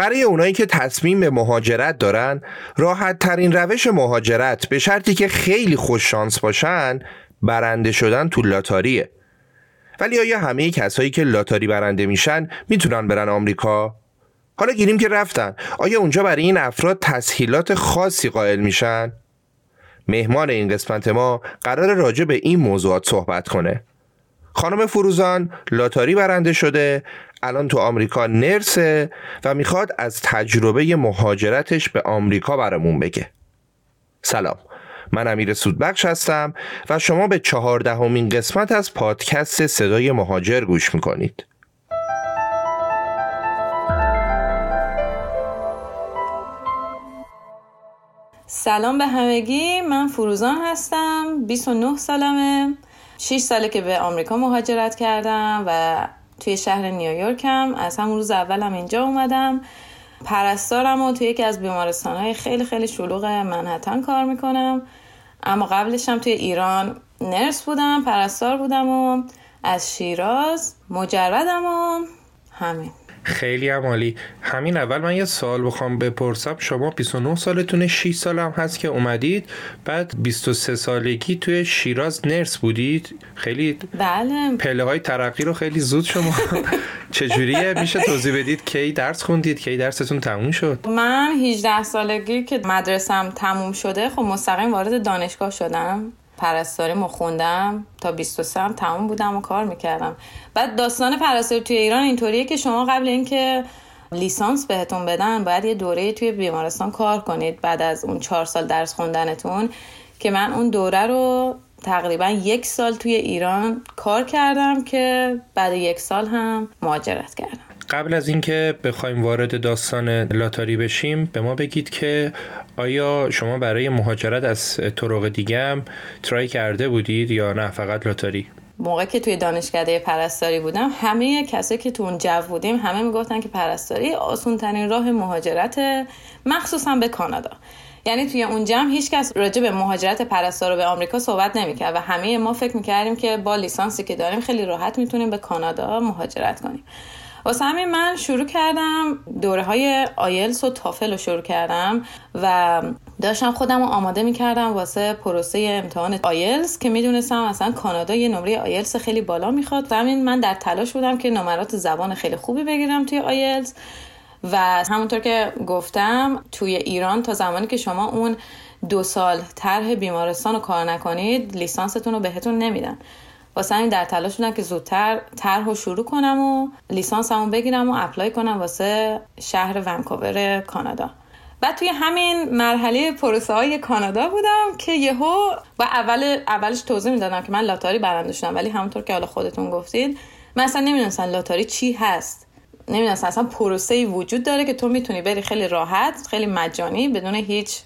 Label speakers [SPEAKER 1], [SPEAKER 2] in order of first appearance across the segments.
[SPEAKER 1] برای اونایی که تصمیم به مهاجرت دارن راحت ترین روش مهاجرت به شرطی که خیلی خوش شانس باشن برنده شدن تو لاتاریه ولی آیا همه کسایی که لاتاری برنده میشن می‌تونن برن آمریکا؟ حالا گیریم که رفتن آیا اونجا برای این افراد تسهیلات خاصی قائل میشن؟ مهمان این قسمت ما قرار راجع به این موضوعات صحبت کنه خانم فروزان لاتاری برنده شده الان تو آمریکا نرسه و می‌خواد از تجربه مهاجرتش به آمریکا برامون بگه. سلام من امیر سودبخش هستم و شما به چهاردهمین قسمت از پادکست صدای مهاجر گوش می‌کنید.
[SPEAKER 2] سلام به همگی من فروزان هستم 29 سالمه. 6 ساله که به آمریکا مهاجرت کردم و توی شهر نیویورکم. از همون روز اولم اینجا اومدم. پرستارم و توی یکی از بیمارستان های خیلی خیلی شلوغ منحتن کار می‌کنم. اما قبلشم توی ایران نرس بودم پرستار بودم و از شیراز مجردم و همین.
[SPEAKER 1] خیلی هم عالی همین اول من یه سوال بخوام بپرسم. شما 29 سالتونه 6 سال هم هست که اومدید. بعد 23 سالگی توی شیراز نرس بودید. خیلی
[SPEAKER 2] بله.
[SPEAKER 1] پله های ترقی رو خیلی زود شما چجوریه؟ میشه توضیح بدید کی درس خوندید کی درستون تموم شد؟
[SPEAKER 2] من 18 سالگی که مدرسم تموم شده خب مستقیم وارد دانشگاه شدم. پرستاری مو خوندم تا 23 هم تموم بودم و کار می‌کردم. بعد داستان پرستاری توی ایران اینطوریه که شما قبل اینکه لیسانس بهتون بدن باید یه دوره توی بیمارستان کار کنید بعد از اون چهار سال درس خوندنتون که من اون دوره رو تقریبا یک سال توی ایران کار کردم که بعد یک سال هم مهاجرت کردم.
[SPEAKER 1] قبل از اینکه بخوایم وارد داستان لاتاری بشیم به ما بگید که آیا شما برای مهاجرت از طرق دیگه هم ترای کرده بودید یا نه؟ فقط لاتاری.
[SPEAKER 2] موقع که توی دانشکده پرستاری بودم همه کسایی که تو اون جو بودیم همه می‌گفتن که پرستاری آسون ترین راه مهاجرت مخصوصا به کانادا. یعنی توی اون جمع هیچ کس راجع به مهاجرت پرستار به آمریکا صحبت نمی‌کرد و همه ما فکر می‌کردیم که با لیسانسی که داریم خیلی راحت می‌تونیم به کانادا مهاجرت کنیم. واسه همین من شروع کردم دوره های آیلس و تافل رو شروع کردم و داشتم خودم رو آماده می‌کردم واسه پروسه امتحان آیلس که می‌دونستم اصلا کانادا یه نمره آیلس خیلی بالا می‌خواد. همین من در تلاش بودم که نمرات زبان خیلی خوبی بگیرم توی آیلس و همونطور که گفتم توی ایران تا زمانی که شما اون دو سال طرح بیمارستان رو کار نکنید لیسانستون رو بهتون نمیدن. واسه همین در تلاش بودم که زودتر طرح رو شروع کنم و لیسانسمو بگیرم و اپلای کنم واسه شهر ونکوور کانادا. بعد توی همین مرحله پروسه های کانادا بودم که یهو و اول اولش توضیح می‌دادم که من لاتاری برنده شدم ولی همونطور که حالا خودتون گفتید من اصلا نمی‌دونستم لاتاری چی هست. نمی‌دونستم اصلا پروسه ای وجود داره که تو می‌تونی بری خیلی راحت خیلی مجانی بدون هیچ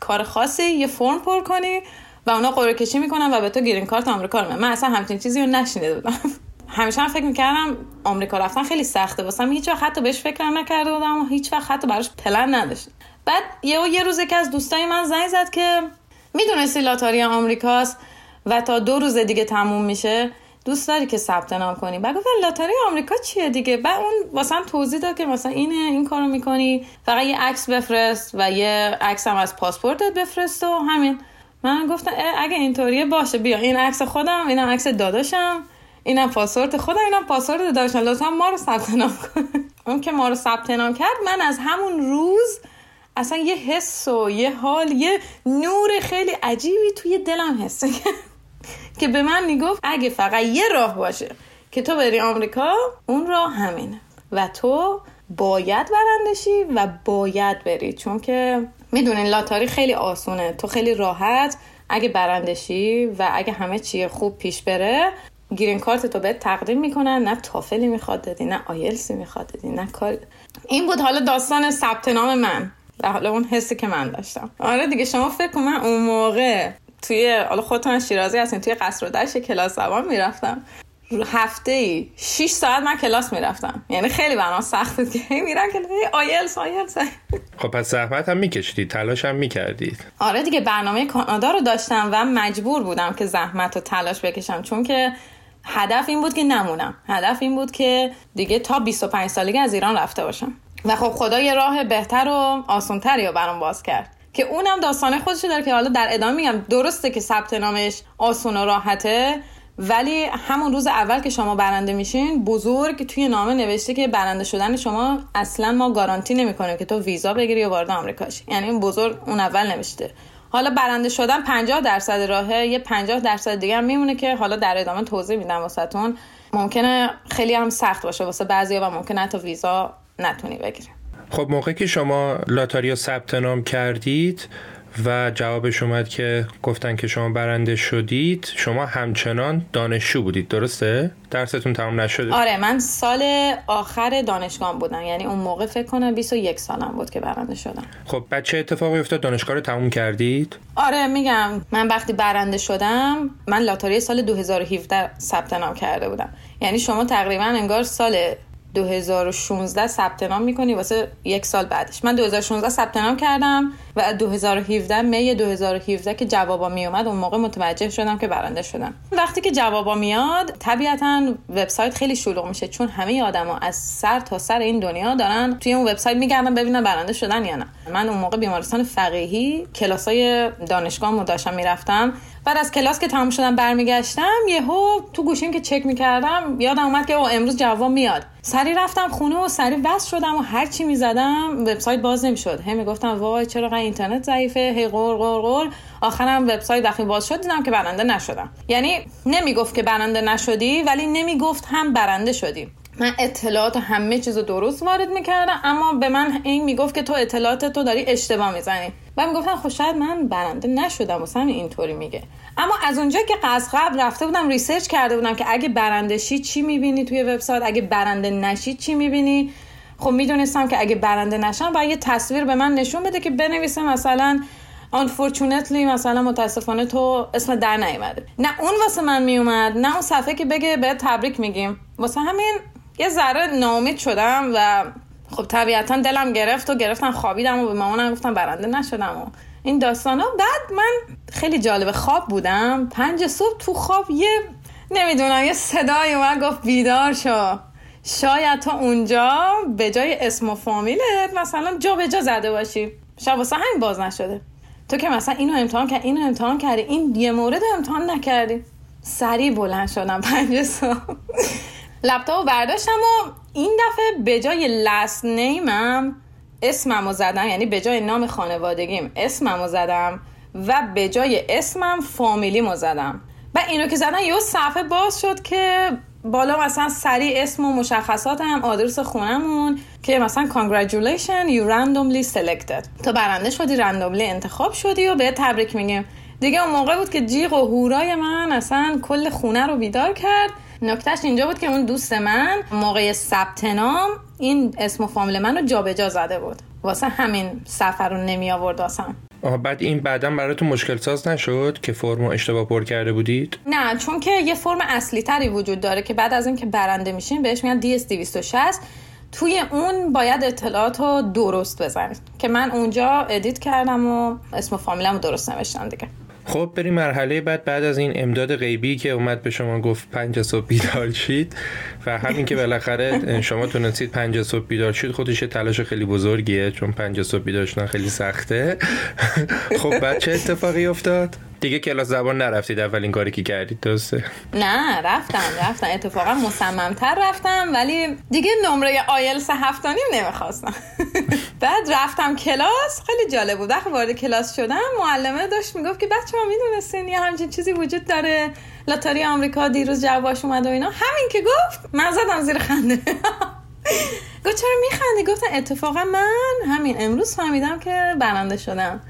[SPEAKER 2] کار خاصی یه فرم پر کنی و اونا قرعه کشی می‌کنن و به تو گرین کارت آمریکا رو من اصلا همچین چیزی رو نشنیده بودم. همیشه هم فکر می‌کردم آمریکا رفتن خیلی سخته. واسم هیچ وقت حتی بهش فکر نکرده بودم و هیچ وقت حتی براش پلن نداشت. بعد یه یه روز که از دوستای من زنگ زد که می‌دونستی لاتاری آمریکاست و تا دو روز دیگه تموم میشه دوست داری که ثبت نام کنی؟ بعد گفتم لاتاری آمریکا چیه دیگه؟ بعد اون واسه توضیح داد که مثلا اینه این کارو می‌کنی. فقط یه عکس بفرست و یه عکس هم از پاسپورتت بفرست و همین. من گفتم اگه اینطوریه باشه بیا. این عکس خودم اینم عکس داداشم اینم پاسورد خودم اینم پاسورد داداشم. لطفا ما رو ثبت نام کن. اون که ما رو ثبت نام کرد من از همون روز اصلا یه حس و یه حال یه نور خیلی عجیبی توی دلم حس که به من می‌گفت اگه فقط یه راه باشه که تو بری آمریکا اون راه همینه. و تو باید برندشی و باید بری. چون که می‌دونین لاتاری خیلی آسونه. تو خیلی راحت اگه برندشی و اگه همه چی خوب پیش بره گیرین کارت تو بهت تقدیم می‌کنن. نه تافلی می‌خواد دادی نه آیلسی می‌خواد دادی نه کار این بود حالا داستان ثبت نام من و حالا اون حسی که من داشتم. آره دیگه شما فکر کن من اون موقع توی حالا خودتون شیرازی هستین توی قصر و دشت کلاس زبان می‌رفتم. هفته ای 6 ساعت من کلاس می‌رفتم. یعنی خیلی برام سخت بود که میرم که آیلس آیلس
[SPEAKER 1] خب پس زحمت هم میکشیدید تلاش هم می‌کردید.
[SPEAKER 2] آره دیگه برنامه کانادا رو داشتم و مجبور بودم که زحمت و تلاش بکشم. چون که هدف این بود که نمونم. هدف این بود که دیگه تا 25 سالگی از ایران رفته باشم. و خب خدا یه راه بهتر و آسانتری رو برام باز کرد. که اونم داستانه خودش داره که حالا در ادامه میگم درسته که ثبت نامش آسون و راحته ولی همون روز اول که شما برنده میشین بزرگ توی نامه نوشته که برنده شدن شما اصلا ما گارانتی نمی‌کنیم که تو ویزا بگیری و وارد آمریکا شی یعنی این بزرگ اون اول نوشته. حالا برنده شدن 50 درصد راهه یه 50 درصد دیگه هم میمونه که حالا در ادامه توضیح میدم واسهتون. ممکنه خیلی هم سخت باشه واسه بعضیا و ممکنه حتی ویزا نتونی بگیری.
[SPEAKER 1] خب موقعی که شما لاتاریا ثبت نام کردید و جوابش اومد که گفتن که شما برنده شدید شما همچنان دانشجو بودید درسته؟ درستون تمام نشده؟
[SPEAKER 2] آره من سال آخر دانشگاه بودم یعنی اون موقع فکر کنم 21 سالم بود که برنده شدم
[SPEAKER 1] خب بچه اتفاقی افتاد دانشگاه رو تموم کردید؟
[SPEAKER 2] آره میگم من وقتی برنده شدم من لاتاری سال 2017 ثبت نام کرده بودم یعنی شما تقریبا انگار سال 2016 ثبت نام می‌کنی واسه یک سال بعدش. من 2016 ثبت نام کردم و 2017 می 2017 که جوابا میومد اون موقع متوجه شدم که برنده شدم. وقتی که جوابا میاد طبیعتا وبسایت خیلی شلوغ میشه چون همه آدما از سر تا سر این دنیا دارن توی اون وبسایت میگردن ببینن برنده شدن یا نه. من اون موقع بیمارستان فقیهی کلاسای دانشگاه داشتم می‌رفتم. بعد از کلاس که تمام شدم برمیگشتم یهو تو گوشیم که چک می‌کردم یادم اومد که امروز جواب میاد. سری رفتم خونه و سری وصل شدم و هر چی می‌زدم وبسایت باز نمی‌شد. هم می‌گفتم وای چرا اینترنت ضعیفه؟ هی قول قول قول آخرم وبسایت وقتی باز شد دیدم که برنده نشدم. یعنی نمی‌گفت که برنده نشدی ولی نمی‌گفت هم برنده شدی. من اطلاعات همه چیز درست وارد می‌کردم اما به من این می‌گفت که تو اطلاعات تو داری اشتباه می‌زنی. و می‌گفتن خب شاید من برنده نشدم و اینطوری میگه. اما از اونجا که از قبل رفته بودم ریسرچ کرده بودم که اگه برنده شی چی می‌بینی توی وبسایت؟ اگه برنده نشی چی می‌بینی؟ خب می‌دونستم که اگه برنده نشم باید یه تصویر به من نشون بده که بنویسه مثلا unfortunately مثلا متاسفانه تو اسم در نیومده. نه اون واسه من میومد نه اون صفحه که بگه به تبریک میگیم. واسه همین یه ذره ناامید شدم و خب طبیعتا دلم گرفت و گرفتم خوابیدم و به مامانم گفتم برنده نشدم و این داستان ها. بعد من خیلی جالب خواب بودم. پنج صبح تو خواب یه نمی‌دونم یه صدای اومد گفت بیدار شو. شاید تو اونجا به جای اسم و فامیلت مثلا جا به جا زده باشی. شاید واسه همین باز نشده. تو که مثلا اینو امتحان کرد اینو امتحان کردی این یه مورد امتحان نکردی. سریع بلند شدم. پنج صبح. لپتاپ برداشتم و این دفعه به جای لست نیمم اسمم زدم. یعنی به جای نام خانوادگیم اسمم زدم و به جای اسمم فامیلیمو زدم. و اینو که زدن یه صفحه باز شد که بالا مثلا سریع اسم و مشخصات هم آدرس خونمون که مثلا congratulations you randomly selected. تو برنده شدی رندوملی انتخاب شدی و به تبریک میگیم. دیگه اون موقع بود که جیغ و هورای من اصلا کل خونه رو بیدار کرد. نکتهش اینجا بود که اون دوست من موقع ثبت نام این اسم و فامیل من رو جابجا زده بود. واسه همین سفر رو نمی آورد واسم.
[SPEAKER 1] آه بعد این بعدا براتون مشکل ساز نشد که فرم اشتباه پر کرده بودید؟
[SPEAKER 2] نه چون که یه فرم اصلی تری وجود داره که بعد از اینکه برنده میشین بهش میگن DS260 توی اون باید اطلاعات رو درست بزنید. که من اونجا ادیت کردم و اسم و فامیلم رو درست نوشتم دیگه.
[SPEAKER 1] خب بریم مرحله بعد بعد از این امداد غیبی که اومد به شما گفت پنج صبح بیدار شید و همین که بالاخره شما تونستید پنج صبح بیدار شید خودش تلاش خیلی بزرگیه چون پنج صبح بیدار شدن خیلی سخته. خب بعد چه اتفاقی افتاد؟ دیگه کلاس زبان نرفتید اولین کاری که کردید درسته؟
[SPEAKER 2] نه رفتم رفتم. اتفاقا مصممتر رفتم ولی دیگه نمره آیلس هفتانیم نمی‌خواستم. بعد رفتم کلاس خیلی جالب بود. وقتی وارد کلاس شدم معلمه داشت می‌گفت که بچه ها می‌دونستین یه همچین چیزی وجود داره لاتاری آمریکا دیروز جوابش اومد و اینا. همین که گفت من زدم زیر خنده. گفت چرا میخندی؟ گفتن اتفاقا من همین امروز فهمیدم که برنده شدم.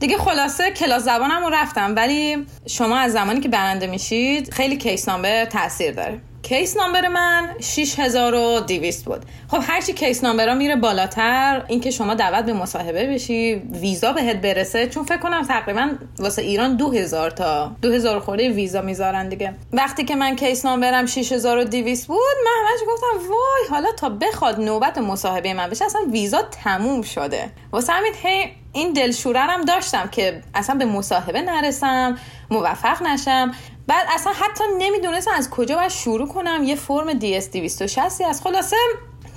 [SPEAKER 2] دیگه خلاصه کلاس زبانم رو رفتم ولی شما از زمانی که برنده میشید خیلی case number تاثیر داره. case number من 6200 بود. خب هرچی case number میره بالاتر اینکه شما دعوت به مصاحبه بشی ویزا بهت برسه چون فکر کنم تقریبا واسه ایران 2000 تا 2000 خورده ویزا می‌ذارن دیگه. وقتی که من کیس نامبرم 6200 بود من همش گفتم وای حالا تا بخواد نوبت مصاحبه من بشه اصلا ویزا تموم شده. واسه همین هی این دلشوررم داشتم که اصلا به مصاحبه نرسم موفق نشم. بعد اصلا حتی نمی‌دونستم از کجا باید شروع کنم. یه فرم DS 260 از خلاصه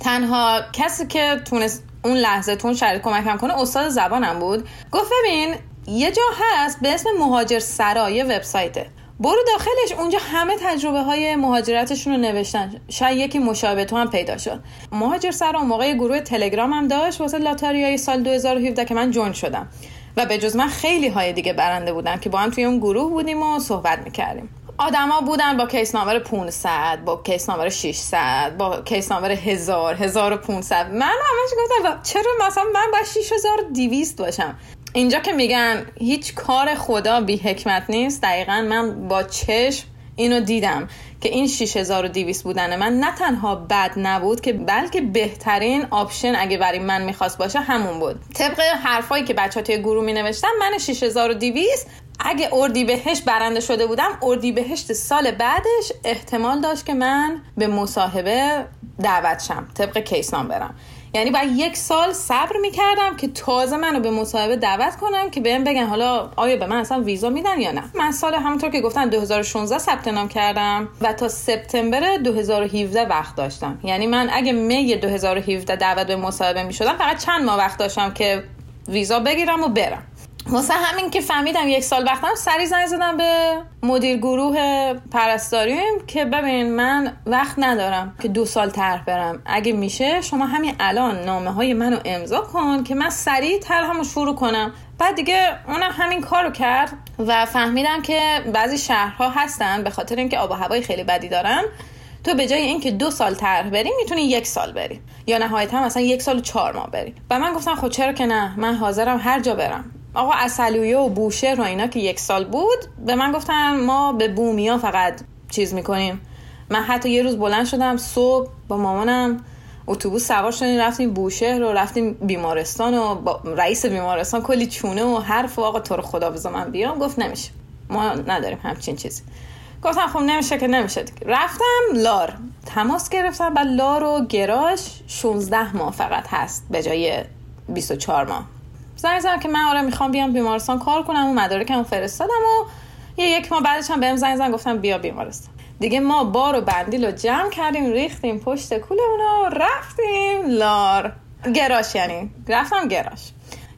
[SPEAKER 2] تنها کسی که تونست اون لحظه تون شرید کمکم کنه استاد زبانم بود. گفت ببین یه جا هست به اسم مهاجر سرا یه وبسایته. برو داخلش. اونجا همه تجربه های مهاجرتشون رو نوشتن. شاید یکی مشابه تو هم پیدا شد. مهاجر سرا موقع گروه تلگرام هم داشت واسه لاتاریای سال 2017 که من join شدم. و به جز من خیلی های دیگه برنده بودن که با هم توی اون گروه بودیم و صحبت می‌کردیم. آدما بودن با case number 500 با case number 600 با case number 1000 1500 من همش گفتم چرا مثلا من با 6200 باشم؟ اینجا که میگن هیچ کار خدا بی حکمت نیست دقیقا من با چشم اینو دیدم که این 6200 بودن من نه تنها بد نبود که بلکه بهترین option اگه برای من می‌خواست باشه همون بود. طبق حرفایی که بچه ها توی گروه می نوشتن من 6200 اگه اردی بهشت برنده شده بودم اردی بهشت سال بعدش احتمال داشت که من به مصاحبه دعوت شم طبق case number م یعنی باید یک سال صبر می‌کردم که تازه منو به مصاحبه دعوت کنم که بهم بگن حالا آیا به من اصلا ویزا میدن یا نه. من سال همونطور که گفتن 2016 ثبت نام کردم و تا سپتامبر 2017 وقت داشتم. یعنی من اگه می 2017 دعوت به مصاحبه می‌شدم فقط چند ماه وقت داشتم که ویزا بگیرم و برم. واسه همین که فهمیدم یک سال وقتم سری زنگ زدم به مدیر گروه پرستاریم که ببین من وقت ندارم که دو سال طرح برم. اگه میشه شما همین الان نامه های منو امضا کن که من سریع طرحمو شروع کنم. بعد دیگه اونم همین کارو کرد و فهمیدم که بعضی شهرها هستن به خاطر اینکه آب و هوای خیلی بدی دارن. تو به جای اینکه دو سال طرح بری می‌تونی یک سال بری. یا نهایتا مثلا یک سال و چهار ماه بری. و من گفتم خب چرا که نه؟ من حاضرم هر جا برم. آقا اصلیویه و بوشه و اینا که یک سال بود به من گفتن ما به بومیا فقط چیز می‌کنیم. من حتی یه روز بلند شدم صبح با مامانم اتوبوس سوار شدیم رفتیم بوشهر رو رفتیم بیمارستان و با رئیس بیمارستان کلی چونه و حرف و آقا تو رو خدا بذار من بیام. گفت نمیشه. ما نداریم همچین چیزی. گفتم خب نمیشه که نمیشه رفتم لار. تماس گرفتم بعد لار و گراش 16 ماه فقط هست به جای 24 ماه. زنگ زدم که من آره می‌خوام بیام بیمارستان کار کنم و مدارکمو فرستادم و یه یک ماه بعدش هم بهم زنگ زدن گفتم بیا بیمارستان. دیگه ما بار و بندیل رو جمع کردیم ریختیم پشت کولمون و رفتیم لار. گراش یعنی رفتم گراش.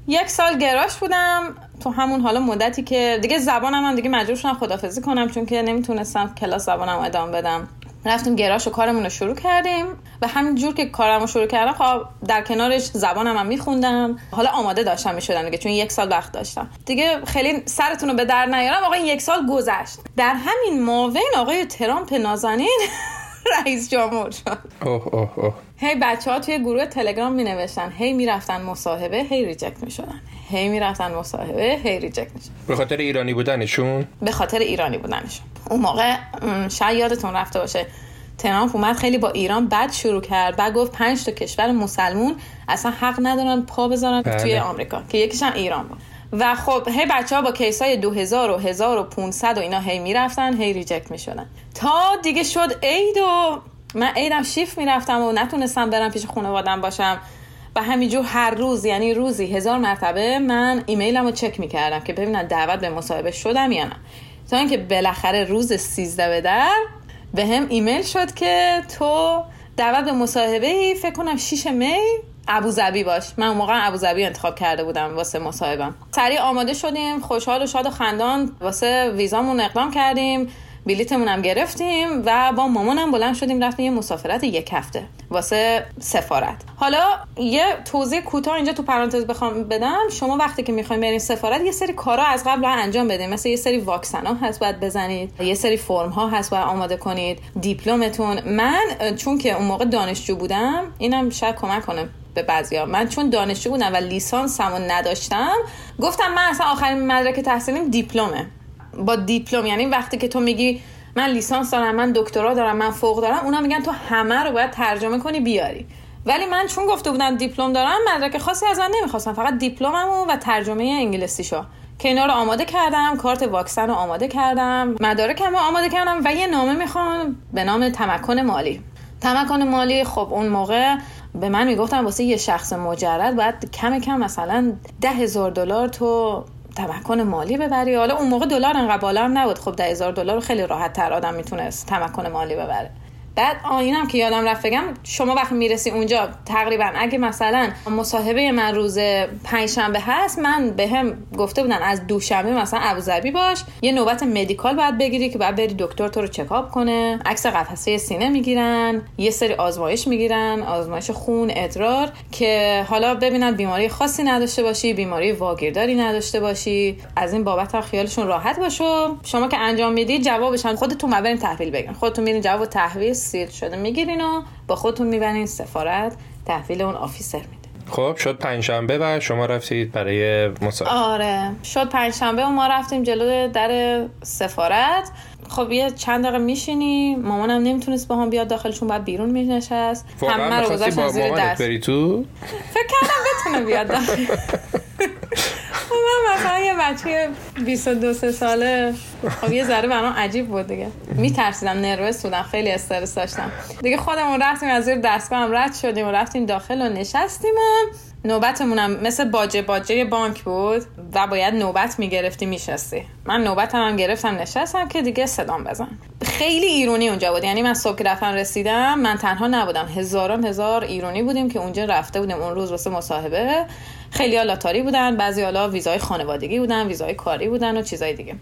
[SPEAKER 2] یک سال گراش بودم تو همون حالا مدتی که دیگه زبانم هم دیگه مجبور شدم خدافزی کنم چون که نمی‌تونستم کلاس زبانم ادامه بدم. رفتیم گراش و کارمون رو شروع کردیم و همینجور که کارم رو شروع کردم خب در کنارش زبانم هم میخوندم. حالا آماده داشتم می‌شدم دیگه چون یک سال وقت داشتم. دیگه خیلی سرتون رو به در نیارم. آقا این یک سال گذشت. در همین ماون آقای ترامپ نازنین رئیس جمهور شد.
[SPEAKER 1] اوه اوه اوه.
[SPEAKER 2] هی بچه ها توی گروه تلگرام می نوشتن هی می‌رفتن مصاحبه هی reject می شدن هی می‌رفتن مصاحبه هی ریجکت می
[SPEAKER 1] به خاطر ایرانی بودنشون؟
[SPEAKER 2] به خاطر ایرانی بودنشون. اون موقع شاید یادتون رفته باشه ترامپ اومد خیلی با ایران بد شروع کرد. بعد گفت پنج تا کشور مسلمون اصلا حق ندارن پا بذارن
[SPEAKER 1] بله.
[SPEAKER 2] توی آمریکا که یکیش هم ایران بود. و خب هی بچه ها با case های 2000 و 1500 و اینا هی می‌رفتن هی reject می‌شدن. تا دیگه شد عید و من عیدم شیف می‌رفتم و نتونستم برم پیش خانوادم باشم. و همینجور هر روز یعنی روزی هزار مرتبه من ایمیلم رو چک می‌کردم که ببینم دعوت به مصاحبه شدم یا نه. تا اینکه بالاخره روز 13 به در به هم ایمیل شد که تو دعوت به مصاحبه ای؟ فکر کنم 6 می ابوظبی باش. من موقع ابوظبی انتخاب کرده بودم واسه مصاحبم. سریع آماده شدیم خوشحال و شاد و خندان واسه ویزامون اقدام کردیم. بلیتمون هم گرفتیم و با مامانم بلند شدیم رفتیم یه مسافرت یک هفته واسه سفارت. حالا یه توضیح کوتاه اینجا تو پرانتز بخوام بدم. شما وقتی که می‌خوایم برین سفارت یه سری کارا از قبل انجام بدین. مثل یه سری واکسن ها هست باید بزنید یه سری فرم ها هست باید آماده کنید دیپلمتون. من چون که اون موقع دانشجو بودم اینم شاید کمک کنه به بعضیا. من چون دانشجو بودم و لیسانسمو نداشتم گفتم من اصلا آخرین مدرک تحصیلیم دیپلمه. با دیپلم یعنی وقتی که تو میگی من لیسانس دارم من دکترا دارم من فوق دارم اونا میگن تو همه رو باید ترجمه کنی بیاری. ولی من چون گفته بودم دیپلم دارم مدرک خاصی از من نمی‌خواستم. فقط دیپلممو و ترجمه انگلیسیشو که اینا رو آماده کردم کارت واکسن رو آماده کردم مدارکم رو آماده کردم و یه نامه می‌خوام به نام تمکن مالی. تمکن مالی خب اون موقع به من می‌گفتن واسه یه شخص مجرد باید کم کم مثلا ده هزار دلار تو تمکن مالی ببری. حالا اون موقع دلار انقدر بالا هم نبود. خب ده هزار دلار خیلی راحت تر آدم می‌تونست تمکن مالی ببره. بعد آینم که یادم رفت بگم شما وقتی می‌رسی اونجا تقریبا اگه مثلا مصاحبه من روز پنجشنبه هست من به هم گفته بودن از دوشنبه مثلا ابوظبی باش یه نوبت مدیکال باید بگیری که باید بری دکتر تو رو چکاپ کنه. عکس قفسه سینه می‌گیرن یه سری آزمایش می‌گیرن آزمایش خون ادرار که حالا ببینن بیماری خاصی نداشته باشی بیماری واگیرداری نداشته باشی. از این بابت خیالشون راحت باشو شما که انجام میدی جوابش خودتون برین تحویل بگیرین خودتون میرین جواب تحویل سیل شده. می‌گیرین و با خودتون می‌برین سفارت تحویل اون آفیسر میده.
[SPEAKER 1] خب شد پنجشنبه و شما رفتید برای مصاحبه
[SPEAKER 2] آره. شد پنجشنبه و ما رفتیم جلو در سفارت. خب یه چند دقیقه میشینی. مامانم نمی‌تونست با هم بیاد داخلشون بعد بیرون مینشست.
[SPEAKER 1] همه رو گذاشتن زیر دست. بری تو؟
[SPEAKER 2] فکر کردم بتونه بیاد. داخل من مثلا یه بچه 22 سه ساله خب یه ذره برام عجیب بود دیگه. میترسیدم نروس بودم خیلی استرس داشتم. دیگه خودمون رفتیم از زیر دستگاه هم رد شدیم و رفتیم داخل و نشستیم. نوبتمونم مثل باجه باجه بانک بود و باید نوبت می‌گرفتی میشستی. من نوبتم هم گرفتم نشستم که دیگه صدام بزن. خیلی ایرونی اونجا بود. یعنی من صبح رفتم رسیدم من تنها نبودم. هزاران هزار ایرونی بودیم که اونجا رفته بودیم. اون روز واسه مصاحبه. خیلی لاتاری بودن. بعضی حالا ویزای خانوادگی بودن ویزای کاری بودن و چیزای دیگه.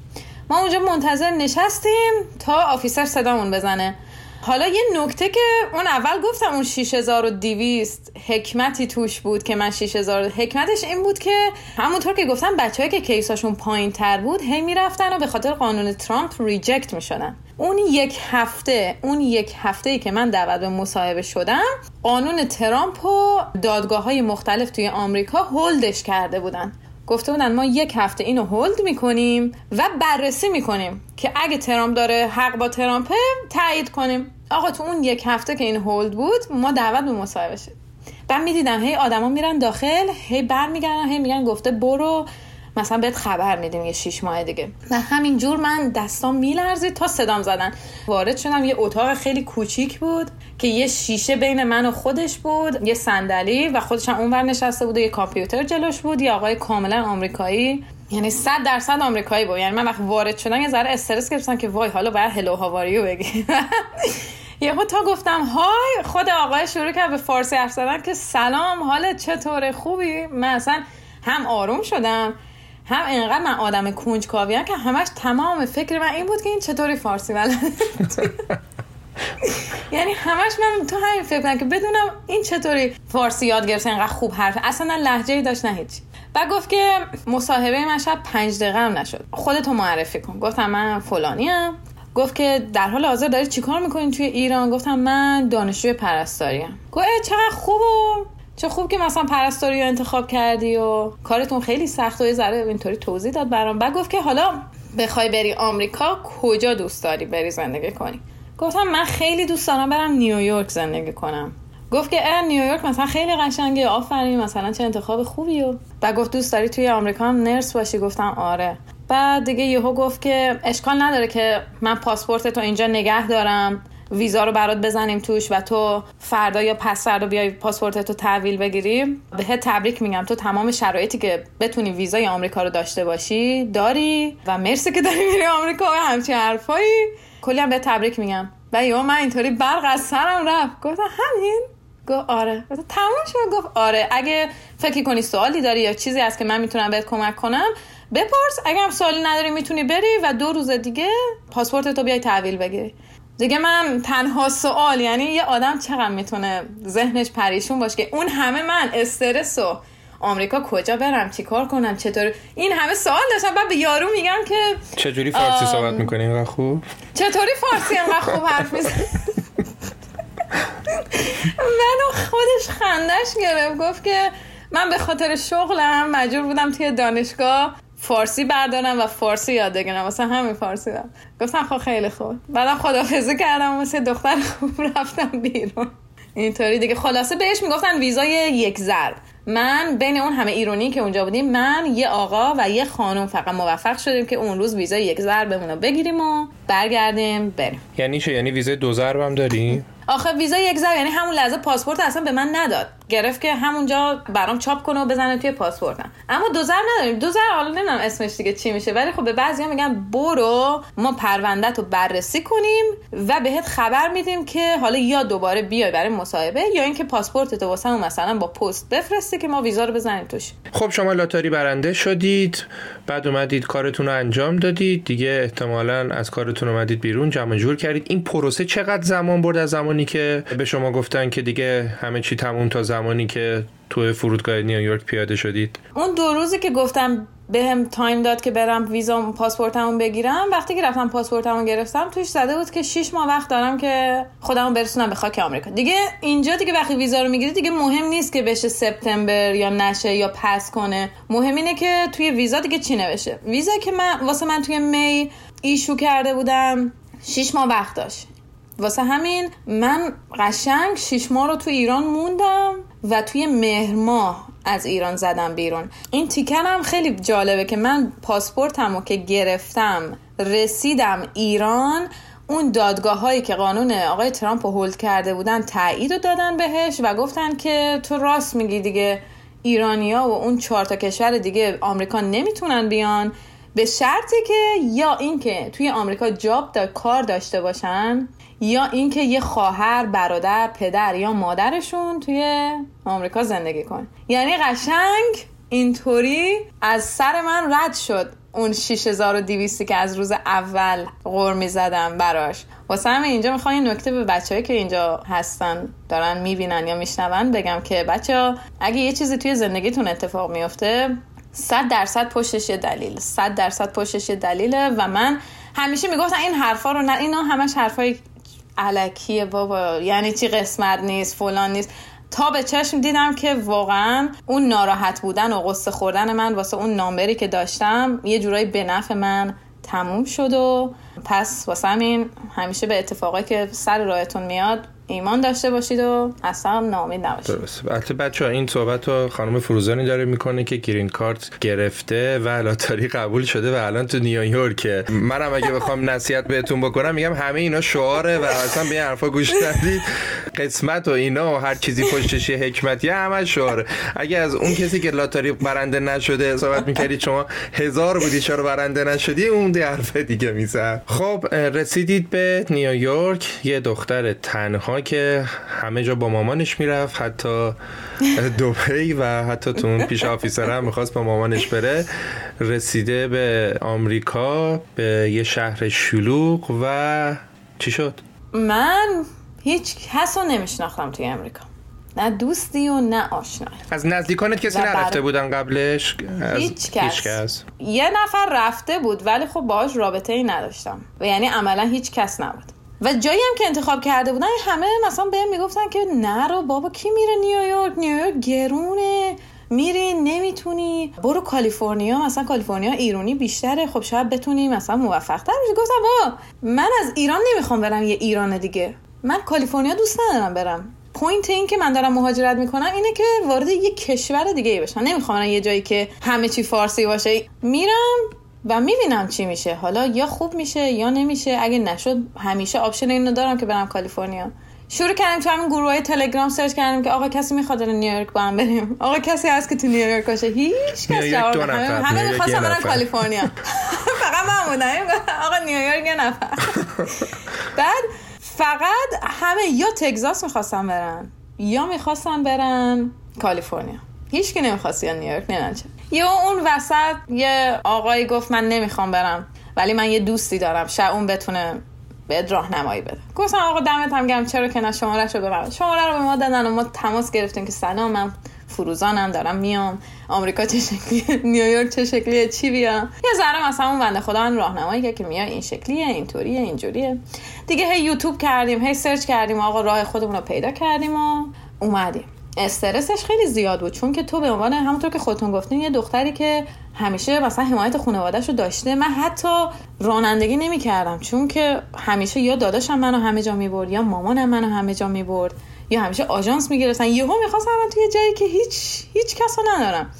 [SPEAKER 2] ما اونجا منتظر نشستیم تا officer صدامون بزنه. حالا یه نکته که اون اول گفتم اون 6200 حکمتی توش بود که من 6000 حکمتش این بود که همونطور که گفتم بچه‌هایی که case اشون پایین تر بود هی می‌رفتن و به خاطر قانون ترامپ reject می‌شدن. اون یک هفته اون یک هفته ای که من دعوت به مصاحبه شدم قانون ترامپ و دادگاه های مختلف توی آمریکا هولدش کرده بودن. گفته بودن ما یک هفته اینو هولد می‌کنیم و بررسی می‌کنیم که اگه ترامپ داره حق با ترامپه تایید کنیم. آقا تو اون یک هفته که این هولد بود ما دعوت به مصاحبه شد بعد می‌دیدم هی آدما میرن داخل هی برمیگردن هی میگن گفته برو. مثلا بهت خبر میدیم یه شیش ماه دیگه. و همینجور من دستام میلرزید تا صدام زدن. وارد شدم یه اتاق خیلی کوچیک بود که یه شیشه بین من و خودش بود یه صندلی و خودش هم اونور نشسته بود و یه کامپیوتر جلوش بود. یه آقای کاملا آمریکایی یعنی صد درصد آمریکایی بود. یعنی من وقت وارد شدم یه ذره استرس گرفتم که وای حالا باید هلو هاواریو بگی. یهو تا گفتم های خود آقای شروع کرد به فارسی حرف زدن که سلام حالت چطوره؟ خوبی؟ من اصلا هم آروم شدم هم اینقدر من آدم کنجکاویم که همش تمام فکر من این بود که این چطوری فارسی بلده یعنی همش من تو همین فکر کنم که بدونم این چطوری فارسی یاد گرفته اینقدر خوب حرف. اصلا لحجه ای داشت نه هیچ. و گفت که مصاحبه من شب پنج دقیقه هم نشد. خودتو معرفی کن. گفتم من فلانی هم. گفت که در حال حاضر داری چیکار می‌کنین توی ایران؟ گفتم من دانشجوی پرستاری ام. گفت چقدر خوب چه خوب که مثلا پرستاری رو انتخاب کردی و کارتون خیلی سخت و یه ذره اینطوری توضیح داد برام. بعد گفت که حالا بخوای بری آمریکا کجا دوست داری بری زندگی کنی؟ گفتم من خیلی دوست دارم برم نیویورک زندگی کنم. گفت که اه نیویورک مثلا خیلی قشنگه آفرین مثلا چه انتخاب خوبی و بعد گفت دوست داری توی آمریکا هم نرس باشی؟ گفتم آره. بعد دیگه یهو گفت که اشکال نداره که من پاسپورت تو اینجا نگه دارم. ویزا رو برات بزنیم توش و تو فردا یا پس فردا بیای پاسپورت تو تحویل بگیری. بهت تبریک میگم. تو تمام شرایطی که بتونی ویزای آمریکا رو داشته باشی داری و مرسی که داری میری آمریکا و همچین حرفایی. کلی هم به تبریک میگم. و یا من اینطوری برق از سرم رفت. گفتم همین؟ گفت آره. تمام شد. گفت آره. اگه فکر کنی سوالی داری یا چیزی هست که من می‌تونم بهت کمک کنم بپرس. اگه هم سوالی نداری می‌تونی بری و دو روز دیگه پاسپورت تو بیای تحویل بگیری. دیگه من تنها سوال یعنی یه آدم چقدر می‌تونه ذهنش پریشون باشه که اون همه من استرس و آمریکا کجا برم چیکار کنم چطور؟ این همه سوال داشتم. بعد به یارو میگم که
[SPEAKER 1] چجوری فارسی صحبت می‌کنی؟ اینقدر خوب؟
[SPEAKER 2] چطوری فارسی اینقدر خوب حرف می‌زنی؟ منو خودش خندش گرفت گفت که من به خاطر شغلم مجبور بودم توی دانشگاه فارسی بردارم و فارسی یاد بگیرم. واسه همین فارسی دارم گفتم خب خیلی خوب. بعدم خدافزی کردم واسه دختر خوب رفتم بیرون. اینطوری دیگه. خلاصه بهش می‌گفتن ویزای یک ضرب. من بین اون همه ایرونی که اونجا بودیم من یه آقا و یه خانم. فقط موفق شدیم که اون روز ویزای یک ضربمون رو بگیریم و برگردیم بریم.
[SPEAKER 1] یعنی چه یعنی ویزای دو ضرب هم داری؟
[SPEAKER 2] آخه ویزا یک ضرب یعنی همون لحظه پاسپورت اصلا به من نداد. گرفت که همونجا برام چاپ کنه و بزنه توی پاسپورتم اما دوزر نداریم. دوزر حالا نمی‌دونم اسمش دیگه چی میشه ولی خب به بعضیا میگن برو ما پروندت رو بررسی کنیم و بهت خبر میدیم که حالا یا دوباره بیای برای مصاحبه یا اینکه پاسپورت تو واسه مثلا با پست بفرستی که ما ویزا رو بزنیم توش.
[SPEAKER 1] خب شما لاتاری برنده شدید بعد اومدید کارتون رو انجام دادید. دیگه احتمالا از کارتون اومدید بیرون جمع جور کردید. این پروسه چقدر زمان برد از زمانی که به شما گفتن که دیگه همه چی تموم تا زمانی که تو فرودگاه نیویورک پیاده شدید.
[SPEAKER 2] اون دو روزی که گفتم به هم تایم داد که برم ویزا پاسپورتمو بگیرم وقتی که رفتم پاسپورتمو گرفتم توش زده بود که 6 ماه وقت دارم که خودمو برسونم به خاک آمریکا. دیگه اینجا دیگه وقتی ویزا رو می‌گیری دیگه مهم نیست که بشه سپتامبر یا نشه یا pass کنه. مهم اینه که توی ویزا دیگه چی نوشته. ویزا که من واسه من توی می ایشو کرده بودم 6 ماه وقت داشت. واسه همین من قشنگ شیش ماه رو تو ایران موندم و توی مهر ماه از ایران زدم بیرون. این تیکن هم خیلی جالبه که من پاسپورتم رو که گرفتم رسیدم ایران اون دادگاه هایی که قانون آقای ترامپ رو هولد کرده بودن تایید رو دادن بهش و گفتن که تو راست میگی دیگه ایرانیا و اون چهار تا کشور دیگه آمریکا نمی‌تونن بیان. به شرطی که یا اینکه توی آمریکا جاب دا کار داشته باشن یا اینکه یه خواهر برادر پدر یا مادرشون توی آمریکا زندگی کن. یعنی قشنگ اینطوری از سر من رد شد اون 6200 که از روز اول قرمی زدم براش. واسه همه اینجا می‌خوام این نکته به بچه‌ای که اینجا هستن دارن می‌بینن یا میشنون بگم که بچه ها اگه یه چیزی توی زندگیتون اتفاق میفته صد درصد پشتش یه دلیل. صد درصد پشتش یه دلیله و من همیشه می‌گفتم این حرفا رو نه اینا همش حرفای علکیه بابا. یعنی چی قسمت نیست فلان نیست. تا به چشم دیدم که واقعا اون ناراحت بودن و قصه خوردن من واسه اون نامبری که داشتم یه جورایی به نفع من تموم شد و پس واسه همین همیشه به اتفاقی که سر راهتون میاد ایمان داشته باشید و اصلا نامید نباشید.
[SPEAKER 1] درست. البته بچه این صحبت رو خانم فروزانی داره می‌کنه که گرین کارت گرفته و لاتاری قبول شده و الان تو نیویورک منم اگه بخوام نصیحت بهتون بکنم میگم همه اینا شعاره و اصلا به حرفا گوش ندید. قسمت و اینا و هر چیزی پشتش حکمتی همه شعاره. اگه از اون کسی که لاتاری برنده نشده صحبت می‌کردید شما هزار بودی چرا برنده نشدی؟ اون دیگه میزه خب رسیدید به نیویورک. یه دختر تنها که همه جا با مامانش می‌رفت حتی دوبی و حتی تو اون پیش آفیسر هم می‌خواست با مامانش بره رسیده به آمریکا به یه شهر شلوغ و چی شد؟
[SPEAKER 2] من هیچ کس رو نمیشناختم توی امریکا نه دوستی و نه آشنا
[SPEAKER 1] از نزدیکانت کسی نرفته بودن قبلش؟
[SPEAKER 2] هیچ کس. کس. یه نفر رفته بود ولی خب باهاش رابطه ای نداشتم و یعنی عملا هیچ کس نبود و جایی هم که انتخاب کرده بودن همه مثلا بهم می‌گفتن که نرو بابا کی میره نیویورک نیویورک گرونه میری نمی‌تونی. برو کالیفرنیا مثلا کالیفرنیا ایرانی بیشتره. خب شاید بتونی مثلا موفق تر بشی. گفتم بابا من از ایران نمی‌خوام برم یه ایران دیگه. من کالیفرنیا دوست ندارم برم. point این که من دارم مهاجرت می‌کنم اینه که وارد یه کشور دیگه بشم. نمی‌خوام یه جایی که همه چی فارسی باشه. میرم و می‌بینم چی میشه. حالا یا خوب میشه یا نمیشه. اگه نشد همیشه option اینو دارم که برم کالیفرنیا. شروع کردیم تو همین گروه های تلگرام سرچ کردیم که آقا کسی می‌خواد نیویورک با هم بریم. آقا کسی هست که تو نیویورک باشه؟ هیچ کس جواب همه, همه می‌خواستم برم کالیفرنیا. فقط من بودم. آقا نیویورک یه نفر. بعد فقط همه یا تگزاس می‌خواستم برن یا می‌خواستن برن کالیفرنیا. هیچ کی نمی‌خواست یا نیویورک نه یه اون وسط یه آقایی گفت من نمی‌خوام برم ولی من یه دوستی دارم شاید اون بتونه به راهنمایی بده. گفتم آقا دمت هم گرم چرا که نه شماره رو به شماره رو به ما دادن و ما تماس گرفتیم که سلام من فروزانم دارم میام. آمریکا چه شکلیه نیویورک چه شکلیه؟ چی بیام یه ذره مثلا اون بنده خدا من راهنمایی که میاد این شکلیه اینطوریه اینجوریه. دیگه هی یوتیوب کردیم هی سرچ کردیم آقا راه خودمون رو پیدا کردیم و اومدیم. استرسش خیلی زیاد بود چون که تو به عنوان همونطور که خودتون گفتین یه دختری که همیشه مثلا حمایت خانوادهش رو داشته. من حتی رانندگی نمی کردم چون که همیشه یا داداشم منو همه جا می برد یا مامانم منو همه جا می برد یا همیشه آژانس می گرفتن یهو می‌خواستم من توی جایی که هیچ هیچ کس ندارم.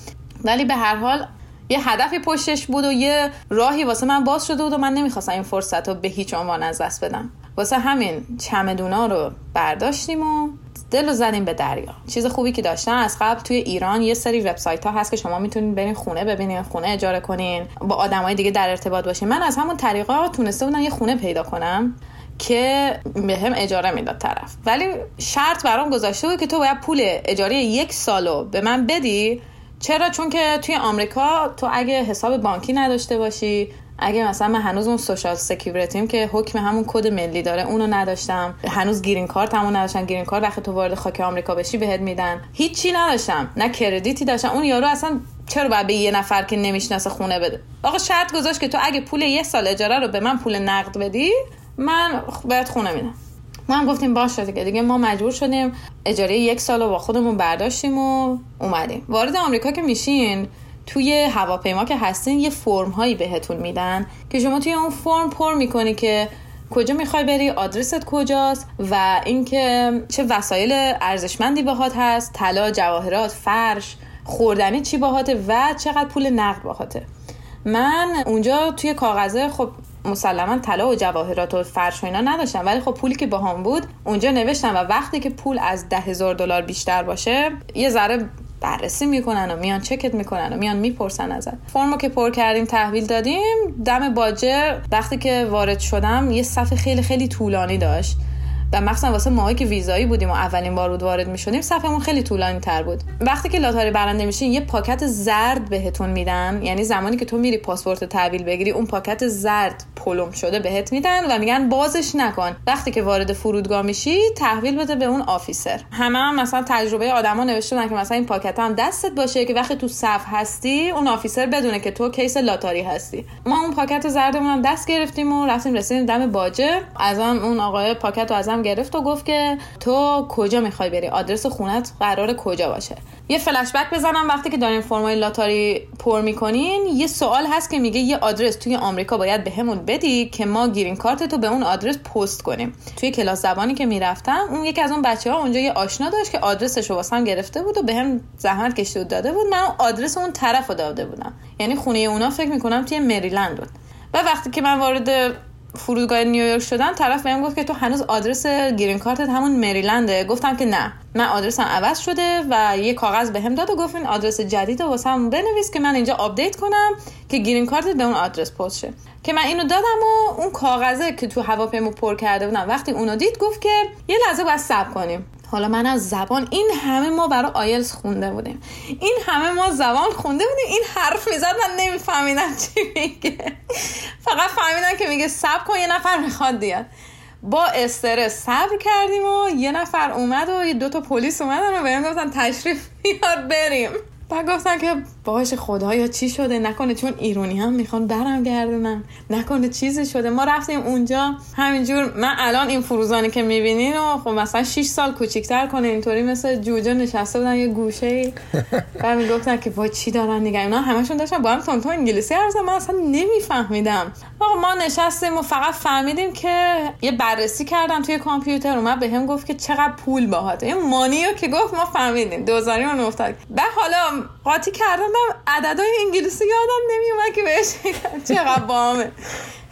[SPEAKER 2] ولی به هر حال یه هدفی پشتش بود و یه راهی واسه من باز شده بود و من نمی‌خواستم این فرصت رو به هیچ عنوان از دست بدم. واسه همین چمدونا رو برداشتیم و دل رو زدیم به دریا. چیز خوبی که داشتن از قبل توی ایران یه سری وبسایت ها هست که شما می‌تونید برین خونه ببینین خونه اجاره کنین با آدمای دیگه در ارتباط باشین. من از همون طریقا تونسته بودم یه خونه پیدا کنم که به هم اجاره می‌داد طرف. ولی شرط برام گذاشته بود که تو باید پول اجاره یک سالو به من بدی. چرا؟ چون که توی آمریکا تو اگه حساب بانکی نداشته باشی اگه مثلا من هنوز اون social security م که حکم همون کد ملی داره اونو نداشتم. هنوز گرین کارت همون نداشتم گرین کارت وقتی تو وارد خاک آمریکا بشی بهت میدن. هیچی نداشتم. نه credit ی داشتم. اون یارو اصلا چرا باید به یه نفر که نمی‌شناسه خونه بده؟ آقا شرط گذاشت که تو اگه پول یه سال اجاره رو به من پول نقد بدی من بهت خونه میدم. ما هم گفتیم باشه دیگه. دیگه ما مجبور شدیم اجاره یک سال رو با خودمون برداشتیم و اومدیم. وارد آمریکا که میشین توی هواپیما که هستین یه فرم هایی بهتون میدن که شما توی اون فرم پر می‌کنی که کجا می‌خوای بری آدرست کجاست و اینکه چه وسایل ارزشمندی باهات هست طلا جواهرات فرش خوردنی چی باهاته و چقدر پول نقد باهاته. من اونجا توی کاغذه خب مسلما طلا و جواهرات و فرش و اینا نداشتم ولی خب پولی که باهام بود اونجا نوشتم و وقتی که پول از ده هزار دلار بیشتر باشه یه ذره بررسی می‌کنن و میان چکت می‌کنن و میان می‌پرسن ازت. فرمو که پر کردیم تحویل دادیم دم باجه وقتی که وارد شدم یه صفحه خیلی خیلی طولانی داشت. و مخصوصا واسه ماهایی که ویزایی بودیم و اولین بار بود وارد می‌شدیم صفحمون خیلی طولانی تر بود. وقتی که لاتاری برنده میشین یه پاکت زرد بهتون میدن. یعنی زمانی که تو میری پاسپورت تحویل بگیری اون پاکت زرد پلمپ شده بهت میدن و میگن بازش نکن. وقتی که وارد فرودگاه میشی تحویل بده به اون officer. همه هم مثلا تجربه آدما نوشته که مثلا این پاکت هم دستت باشه که وقتی تو صف هستی اون officer بدونه که تو case لاتاری هستی. ما اون پاکت زردمون هم دست گرفتیم و رفتیم رسیدیم دم باجه. ازم اون آقای پاکت رو ازم گرفت و گفت که تو کجا می‌خوای بری؟ آدرس خونت قراره کجا باشه؟ یه فلش بک بزنم. وقتی که دارین فرمای لاتاری پر می‌کنین یه سوال هست که میگه یه آدرس توی آمریکا باید بهمون به بدی که ما گرین کارت تو به اون آدرس پست کنیم. توی کلاس زبانی که می‌رفتم اون یکی از اون بچه ها اونجا یه آشنا داشت که آدرسش رو واسم گرفته بود و بهم هم زحمت کشیده داده بود. من آدرس اون طرف رو داده بودم. یعنی خونه اونا فکر می‌کنم توی مریلند بود. و وقتی که من وارد فرودگاه نیویورک شدم طرف بهم گفت که تو هنوز آدرس گرین کارتت همون مریلنده. گفتم که نه. من آدرسم عوض شده و یه کاغذ بهم به داد و گفت این آدرس جدید رو واسم بنویس که من اینجا update کنم که گرین کارتت به اون آدرس پست شه. که من اینو دادم و اون کاغذه که تو هواپیما پر کرده بودم وقتی اونو دید گفت که یه لحظه باید صبر کنیم. حالا من از زبان این همه ما برای آیلز خونده بودیم. این همه ما زبان خونده بودیم. این حرف می‌زد من نمیفهمیدم چی میگه. فقط فهمیدم که میگه صبر کن یه نفر می‌خواد دیاد با استرس صبر کردیم و یه نفر اومد و دو تا پلیس اومدن و بهم گفتن تشریف بیار بریم. بعد گفتن که باش خدایا چی شده؟ نکنه چون ایرونی هم می‌خوان برم گردونن نکنه چیزی شده. ما رفتیم اونجا. همینجور من الان این فروزانی که می‌بینین و خب مثلا 6 سال کوچیکتر کنه. اینطوری مثل جوجه نشسته بودن یه گوشه ای. و می‌گفتن که با چی دارن نگه اینا همشون داشتن با هم تونتو انگلیسی حرف من اصلا نمیفهمیدم. آقا ما نشستیم و فقط فهمیدیم که یه بررسی کردم توی کامپیوتر. اومد بهم گفت که چقدر پول باهاته. این مانیو که گفت ما فهمیدیم. 2000 افتاد به حالا قاطی کردم عددهای انگلیسی یادم نمیومد که بهش چقدر بامه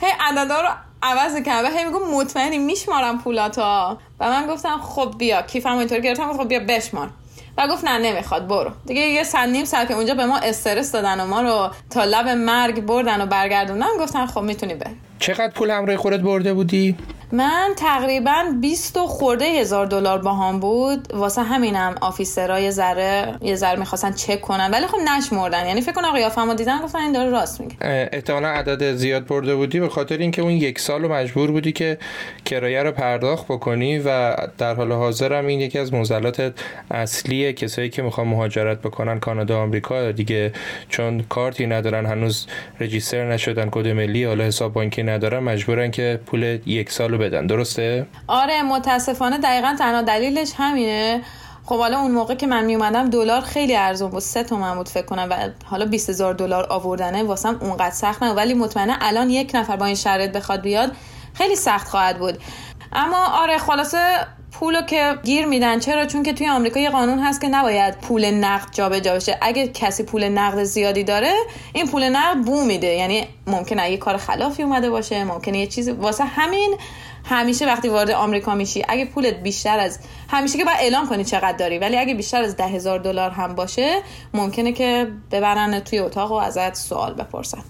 [SPEAKER 2] هی عددا رو عوض کرد و هی میگم مطمئنی میشمارم پولاتا. و من گفتم خب بیا کیفم اینطوری گرفتم خب بیا بشمار. و گفت نه نمی‌خواد برو. دیگه یه سن نیم ساعت که اونجا به ما استرس دادن و ما رو تا لب مرگ بردن و برگردوندن گفتن خب می‌تونی بری.
[SPEAKER 1] چقدر پول همراه خودت برده بودی؟
[SPEAKER 2] من تقریبا 20 خورده هزار دلار باهام بود. واسه همینم آفیسرها یه ذره یه ذره می‌خواستن چک کنن ولی خب نشمردن. یعنی فکر کنم قیافمو دیدن گفتن این داره راست میگه.
[SPEAKER 1] احتمالا عدد زیاد برده بودی به خاطر اینکه اون یک سال مجبور بودی که کرایه رو پرداخت بکنی و در حال حاضر هم این یکی از موزلات اصلی کسایی که می‌خوان مهاجرت بکنن کانادا آمریکا دیگه چون کارتی ندارن هنوز رجیستر نشدن کد ملی حالا حساب بانکی ندارن مجبورن که پول یک سال بدن. درسته؟
[SPEAKER 2] آره متاسفانه دقیقا تنها دلیلش همینه. خب حالا اون موقع که من می اومدم دلار خیلی ارزون بود. سه تومن بود فکر کنم و حالا 20 هزار دلار آوردنه. واسم اونقدر سخت نه ولی مطمئنه الان یک نفر با این شرایط بخواد بیاد خیلی سخت خواهد بود. اما آره خلاصه پولو که گیر میدن. چرا؟ چون که توی آمریکا یه قانون هست که نباید پول نقد جابجا بشه. اگه کسی پول نقد زیادی داره این پول نقد بو میده. یعنی ممکنه یه کار خلافی اومده باشه ممکنه یه چیزی واسه همین. همیشه وقتی وارد آمریکا میشی اگه پولت بیشتر از همیشه که باید اعلام کنی چقدر داری ولی اگه بیشتر از ده هزار دلار هم باشه ممکنه که ببرن توی اتاق و ازت سوال بپرسن.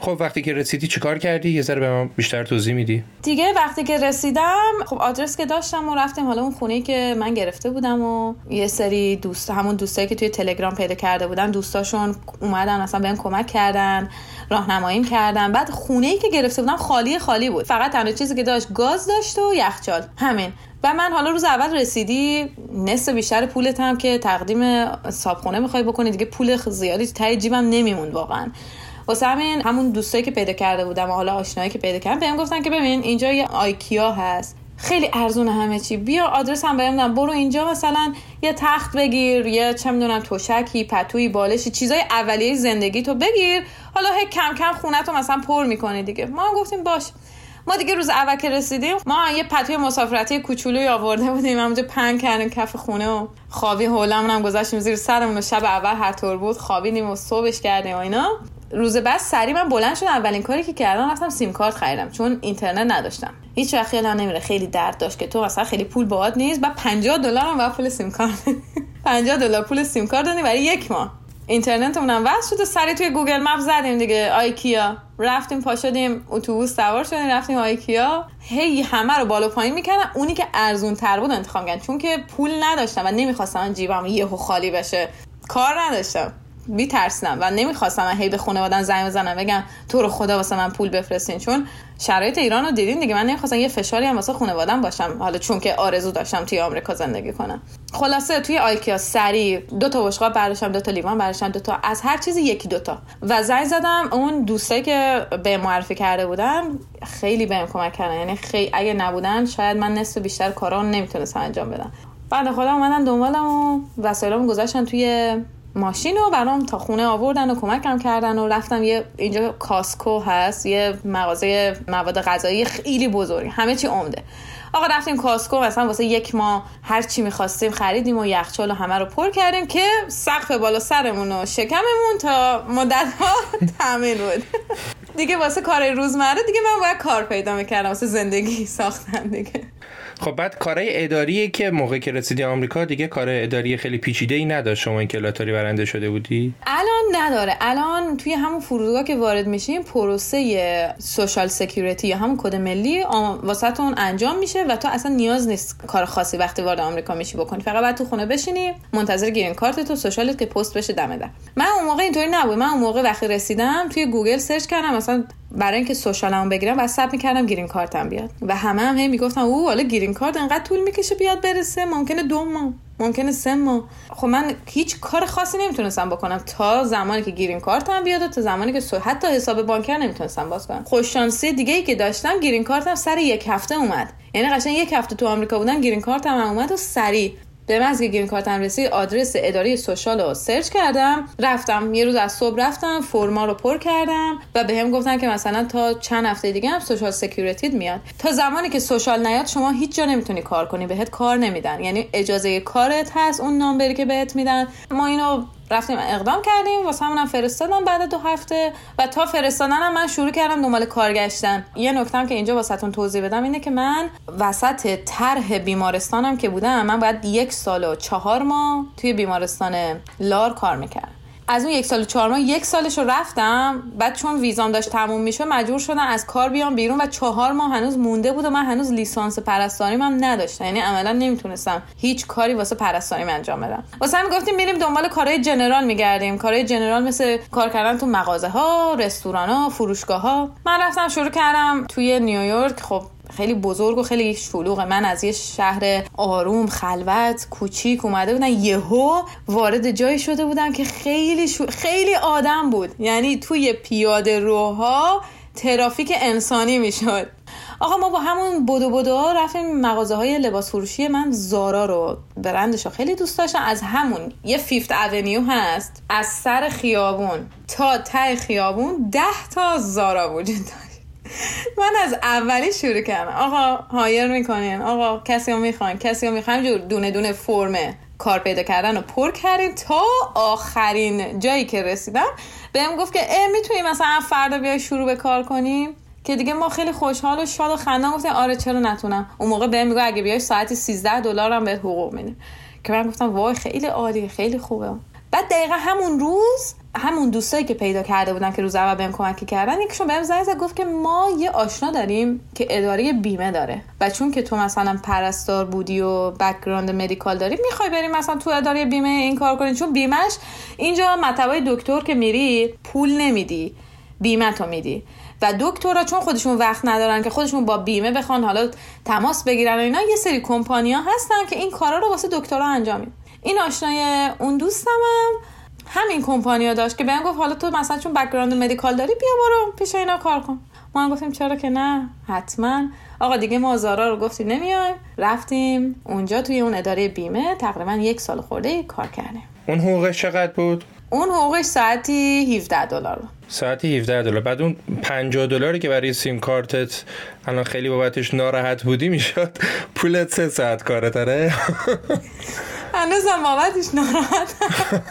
[SPEAKER 1] خب وقتی که رسیدی چیکار کردی؟ یه ذره به من بیشتر توضیح میدی؟
[SPEAKER 2] دیگه وقتی که رسیدم خب آدرس که داشتم و رفتیم حالا اون خونه که من گرفته بودم و یه سری دوست همون دوستایی که توی تلگرام پیدا کرده بودن دوستاشون اومدن اصلا بهم کمک کردن راهنماییم کردن. بعد خونه ای که گرفته بودم خالی خالی بود. فقط تنها چیزی که داشت گاز داشت و یخچال. همین. و من حالا روز اول رسیدی نصف بیشتر پولت هم که تقدیم صابخونه می‌خوای بکنی دیگه پول زیادی تای جیبم نمیمون واقعا. واسه همین همون دوستایی که پیدا کرده بودم و حالا آشنایی که پیدا کردم بهم گفتن که ببین اینجا یه آیکیا هست. خیلی ارزون همه چی. بیا آدرس هم بهم برو اینجا مثلا یه تخت بگیر یه چه می‌دونم توشکی پتوی بالشی چیزای اولیه زندگی تو بگیر. حالا هی کم کم خونه تو مثلا پر می‌کنی دیگه. ما هم گفتیم باش. ما دیگه روز اول که رسیدیم ما یه پتوی مسافرتی کوچولوی آورده بودیم. همونجا پنگ کردیم کف خونه و خوابی حولمون هم گذاشتیم زیر سرمون شب اول هر طور بود. خوابیدیم و صبحش کردیم و اینا. روز بعد سریع من بلند شدم اولین کاری که کردم رفتم سیم کارت خریدم چون اینترنت نداشتم. هیچ وقت یادم نمیره خیلی درد داشت که تو مثلا خیلی پول باهات نیست بعد 50 دلار هم پول سیم کارت. 50 دلار پول سیم کارت دادی برای یک ماه. اینترنتمون هم وصل شد و سریع توی Google Map زدیم دیگه. IKEA. رفتیم پا شدیم اتوبوس سوار شدیم رفتیم IKEA. هی همه رو بالا پایین می‌کردم. اونی که ارزون تر بود انتخاب کردم. چون که پول نداشتم و نمی‌خواستم جیبم یهو خالی بشه. کار نداشتم. میترسیدم و نمی‌خواستم هی به خانوادن زنگ بزنم بگم تو رو خدا واسه من پول بفرستین. چون شرایط ایران رو دیدین دیگه. من نمی‌خواستم یه فشاری هم واسه خانوادم باشم. حالا چون که آرزو داشتم توی آمریکا زندگی کنم. خلاصه توی آیکیا سری دو تا بشقاب برداشتم دو تا لیوان برداشتم دو تا از هر چیزی یکی دو تا. و زنگ زدم اون دوستایی که به معرفی کرده بودن خیلی بهم کمک کردن. یعنی خیلی اگه نبودن شاید من نصف بیشتر کارا نمی‌تونستم انجام بدم. بعد خدا اومدن دنبالم و وسایلمو گذاشتن توی ماشین رو برام تا خونه آوردن و کمکم کردن و رفتم یه اینجا کاسکو هست یه مغازه مواد غذایی خیلی بزرگ همه چی عمده. آقا رفتیم کاسکو مثلا واسه یک ماه هر چی می‌خواستیم خریدیم و یخچال و همه رو پر کردیم که سقف بالا سرمون و شکممون تا مدت ها تامین بود. دیگه واسه کار روزمره دیگه من باید کار پیدا می‌کردم واسه زندگی ساختن دیگه.
[SPEAKER 1] خب بعد کارهای اداری که موقع که رسیدی آمریکا دیگه کار اداری خیلی پیچیده ای نداشت. شما اینکه لاتاری برنده شده بودی؟
[SPEAKER 2] الان نداره. الان توی همون فرودگاه که وارد میشیم پروسه social security یا همون کد ملی واسهتون انجام میشه و تو اصلا نیاز نیست کار خاصی وقتی وارد آمریکا میشی بکنی. فقط باید تو خونه بشینی منتظر گرین کارت تو social ت که پست بشه دم در. من اون موقع اینطوری نبود. من اون موقع وقتی رسیدم توی گوگل search کردم مثلا برای اینکه social مو بگیرم و صبر می‌کردم گرین کارتم بیاد. و همه هم هی می‌گفتن او حالا گرین کارت انقدر طول می‌کشه بیاد برسه ممکنه دو ماه ممکنه سه ماه. خب من هیچ کار خاصی نمی‌تونستم بکنم تا زمانی که گرین کارتم بیاد و تا زمانی که سو... حتی حساب بانکی نمی‌تونستم باز کنم. خوش شانسی دیگه ای که داشتم گرین کارتم سر یک هفته اومد. یعنی قشنگ یک هفته تو آمریکا بودم گرین کارتم اومد و سریع به من از گرین کارتم رسید آدرس اداره social رو search کردم. رفتم یه روز از صبح رفتم فرما رو پر کردم و به هم گفتن که مثلا تا چند هفته دیگه هم social security میاد. تا زمانی که social نیاد شما هیچ جا نمی‌تونی کار کنی بهت کار نمیدن. یعنی اجازه کارت هست اون number ی که بهت میدن. ما اینو رفتیم اقدام کردیم واسه همونم فرستادم بعد دو هفته و تا فرستادنم من شروع کردم دنبال کار گشتن. یه نکتم که اینجا واسهتون توضیح بدم اینه که من وسط طرح بیمارستانم که بودم من باید یک سال و چهار ماه توی بیمارستان لار کار می‌کردم. از اون یک سال چهار ماه یک سالش رو رفتم بعد چون ویزام داشت تموم میشه مجبور شدم از کار بیام بیرون و چهار ماه هنوز مونده بود و من هنوز لیسانس پرستاریم هم نداشتم. یعنی عملا نمی‌تونستم هیچ کاری واسه پرستاریم انجام بدم. واسه هم گفتیم میریم دنبال کارهای جنرال میگردیم. کارهای جنرال مثل کار کردن تو مغازه ها رستوران ها فروشگاه ها من رفتم شروع کردم توی نیویورک. خب خیلی بزرگ و خیلی شلوغه من از یه شهر آروم خلوت کوچیک اومده بودم یهو وارد جایی شده بودم که خیلی خیلی آدم بود. یعنی توی پیاده روها ترافیک انسانی می‌شد. آقا ما با همون بدو بدو ها رفتیم مغازه های لباس فروشی من زارا رو. برندش خیلی دوست داشتم. از همون یه فیفت اونیو هست. از سر خیابون تا ته خیابون ده تا زارا وجود داشت. من از اولی شروع کردم. آقا hire می‌کنین. آقا کسی رو می‌خواین کسی رو می‌خواین جور دونه دونه فرمه کار پیدا کردن رو پر کردیم تا آخرین جایی که رسیدم. بهم گفت که اه می‌تونی مثلا فردا بیای شروع به کار کنیم؟ که دیگه ما خیلی خوشحال و شاد و خندان گفتیم آره چرا نتونم؟ اون موقع بهم میگه اگه بیای ساعتی 13 دلار هم بهت حقوق میده که من گفتم وای خیلی عالی خیلی خوبه. بعد دقیقا همون روز همون دوستایی که پیدا کرده بودن که روز اول بهم کمک کردن یکیشون بهم زنگ زد گفت که ما یه آشنا داریم که اداره بیمه داره. و چون که تو مثلا پرستار بودی و background medical داری می‌خوای بریم مثلا تو اداره بیمه این کار کنی؟ چون بیمهش اینجا مطبای دکتر که میری پول نمیدی بیمه تو میدی. و دکترها چون خودشون وقت ندارن که خودشون با بیمه بخوان حالا تماس بگیرن و اینا یه سری کمپانیا هستن که این کارا رو واسه دکترها انجام میدن. این آشنای اون دوستمم همین کمپانیا داشت که بهم گفت حالا تو مثلا چون background medical داری بیا برو پیش اینا کار کن. ما هم گفتیم چرا که نه؟ حتما. آقا دیگه ما زارا رو گفتیم نمیایم رفتیم اونجا توی اون اداره بیمه تقریبا یک سال خورده کار کردیم.
[SPEAKER 1] اون حقوقش چقدر بود؟
[SPEAKER 2] اون حقوقش ساعتی 17 دلار.
[SPEAKER 1] ساعتی 17 دلار. بعد اون 50 دلاری که برای سیم کارتت الان خیلی بابتش ناراحت بودی می‌شد. پولت سه ساعت کاره داره
[SPEAKER 2] هنوزم بابتش ناراحت.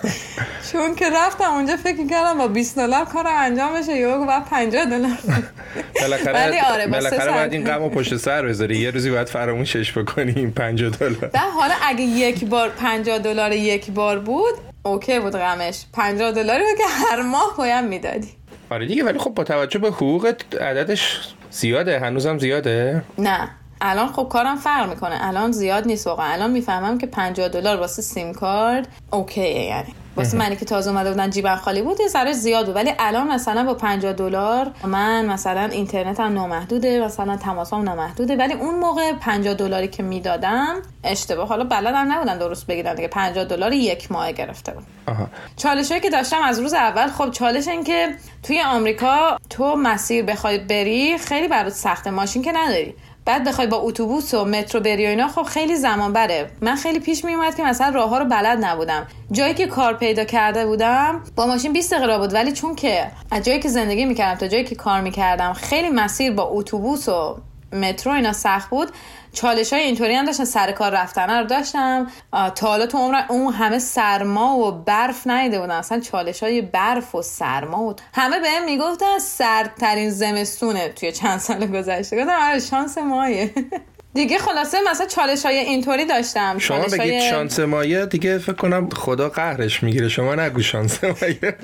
[SPEAKER 2] چون که رفتم اونجا فکر کردم با 20 دلار کار انجام بشه یهو بعد 50 دلار.
[SPEAKER 1] بالاخره آره بالاخره باید این غمو پشت سر بذاری. یه روزی باید فراموشش بکنی این 50 دلار.
[SPEAKER 2] حالا اگه یک بار 50 دلار یک بار بود اوکی بود غمش. 50 دلاری که هر ماه باید می‌دادی.
[SPEAKER 1] آره دیگه ولی خب با توجه به حقوقت عددش زیاده. هنوزم زیاده؟
[SPEAKER 2] نه. الان خب کارم فرق می‌کنه. الان زیاد نیست واقعا. الان می‌فهمم که 50 دلار واسه سیم کارت اوکیه یعنی. واسه منی که تازه اومده بودن جیبم خالی بود یه ذره زیاد بود. ولی الان مثلا با 50 دلار من مثلا اینترنت هم نامحدوده مثلا تماسام نامحدوده. ولی اون موقع 50 دلاری که می‌دادم اشتباه. حالا بلدم نبودن درست بگیرن دیگه. 50 دلار یک ماه گرفته بود. چالشی که داشتم از روز اول خب چالش این که توی آمریکا تو مسیر بخوای بری خیلی برات سخته. ماشین که نداری. بعد بخوای با اتوبوس و مترو بری و اینا خب خیلی زمان بره. من خیلی پیش می اومد که مثلا راه ها رو بلد نبودم. جایی که کار پیدا کرده بودم با ماشین 20 دقیقه بود ولی چون که از جایی که زندگی می‌کردم تا جایی که کار می‌کردم خیلی مسیر با اتوبوس و مترو اینا سخت بود. چالش های اینطوری هم داشتن سر کار رفتن رو داشتم تا حالا تو عمر اون همه سرما و برف نیده بودن. اصلا چالش های برف و سرما و همه بهم می‌گفتن سردترین زمستونه توی چند سال گذشته. گفتم آره شانس مایه دیگه خلاصه مثلا چالش های اینطوری داشتم.
[SPEAKER 1] شما بگید های... شانس مایه دیگه فکر کنم خدا قهرش می‌گیره. شما نگو شانس مایه.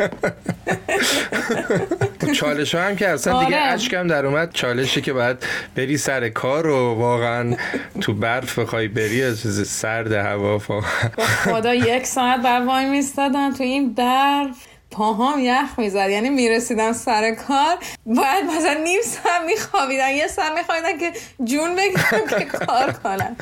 [SPEAKER 1] چالش هم که اصلا دیگه اشکم آره. در اومد. چالشی که باید بری سر کار و واقعا تو برف بخوای بری سرد هوا
[SPEAKER 2] خدا یک ساعت بر وای میستادن تو این برف. پاهام یخ می‌زد. یعنی می‌رسیدم سر کار. باید مثلا نیم ساعت میخوابیدن. یه ساعت میخوابیدن که جون بگیرم که کار کنم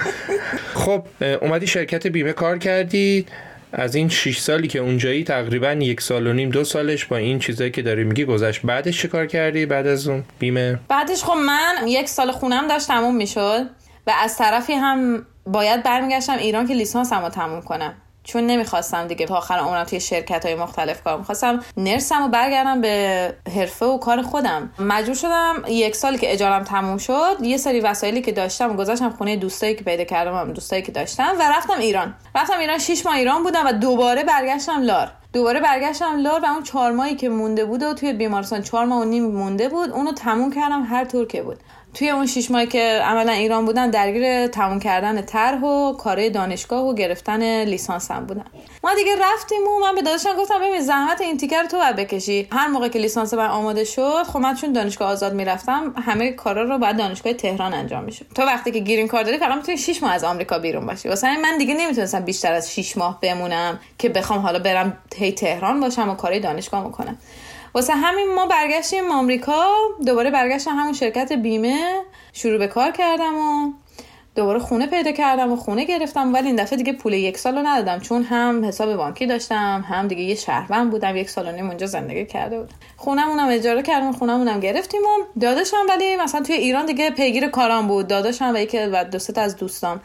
[SPEAKER 1] خب اومدی شرکت بیمه کار کردی. از این 6 سالی که اونجایی تقریبا یک سال و نیم دو سالش با این چیزایی که داری میگی گذشت. بعدش چه کار کردی بعد از اون بیمه؟
[SPEAKER 2] بعدش خب من یک سال خونم داشت تموم می‌شد و از طرفی هم باید برمیگشتم ایران که لیسانسم رو تموم کنم. چون نمی‌خواستم دیگه تا آخر عمرم توی شرکت های مختلف کار می‌خواستم نرسم و برگردم به حرفه و کار خودم. مجبور شدم یک سالی که اجارم تموم شد یه سری وسایلی که داشتم گذاشتم خونه دوستایی که پیدا کردم دوستایی که داشتم و رفتم ایران. رفتم ایران 6 ماه ایران بودم و دوباره برگشتم لار. دوباره برگشتم لار و اون چهار ماهی که مونده بود و توی بیمارستان چهار ماه و نیم مونده بود اونو تموم کردم هر طور که بود. توی اون شش ماهی که عملا ایران بودن درگیر تموم کردن طرح و کارهای دانشگاه و گرفتن لیسانسم بودن. ما دیگه رفتیم و من به داداشم گفتم ببین زحمت این تیکر تو باید بکشی. هر موقع که لیسانس من آماده شد خب من چون دانشگاه آزاد می‌رفتم همه کارا رو بعد دانشگاه تهران انجام می‌شد. تو وقتی که گیرین کار داری فقط می‌تونی 6 ماه از آمریکا بیرون باشی. واسه من دیگه نمی‌تونستم بیشتر از 6 ماه بمونم که بخوام حالا برم هی تهران باشم و کارهای دانشگاه می‌کنم واسه همین ما برگشتیم آمریکا. دوباره برگشتم همون شرکت بیمه. شروع به کار کردم و دوباره خونه پیدا کردم و خونه گرفتم. ولی این دفعه دیگه پول یک سال رو ندادم. چون هم حساب بانکی داشتم هم دیگه یه شهروند بودم. یک سال و نیم اونجا زندگی کرده بودم. خونمونم اجاره کردم خونمونم گرفتیم و داداشم ولی مثلا توی ایران دیگه پیگیر کارام بود. داداشم و یکی و دو از دوستام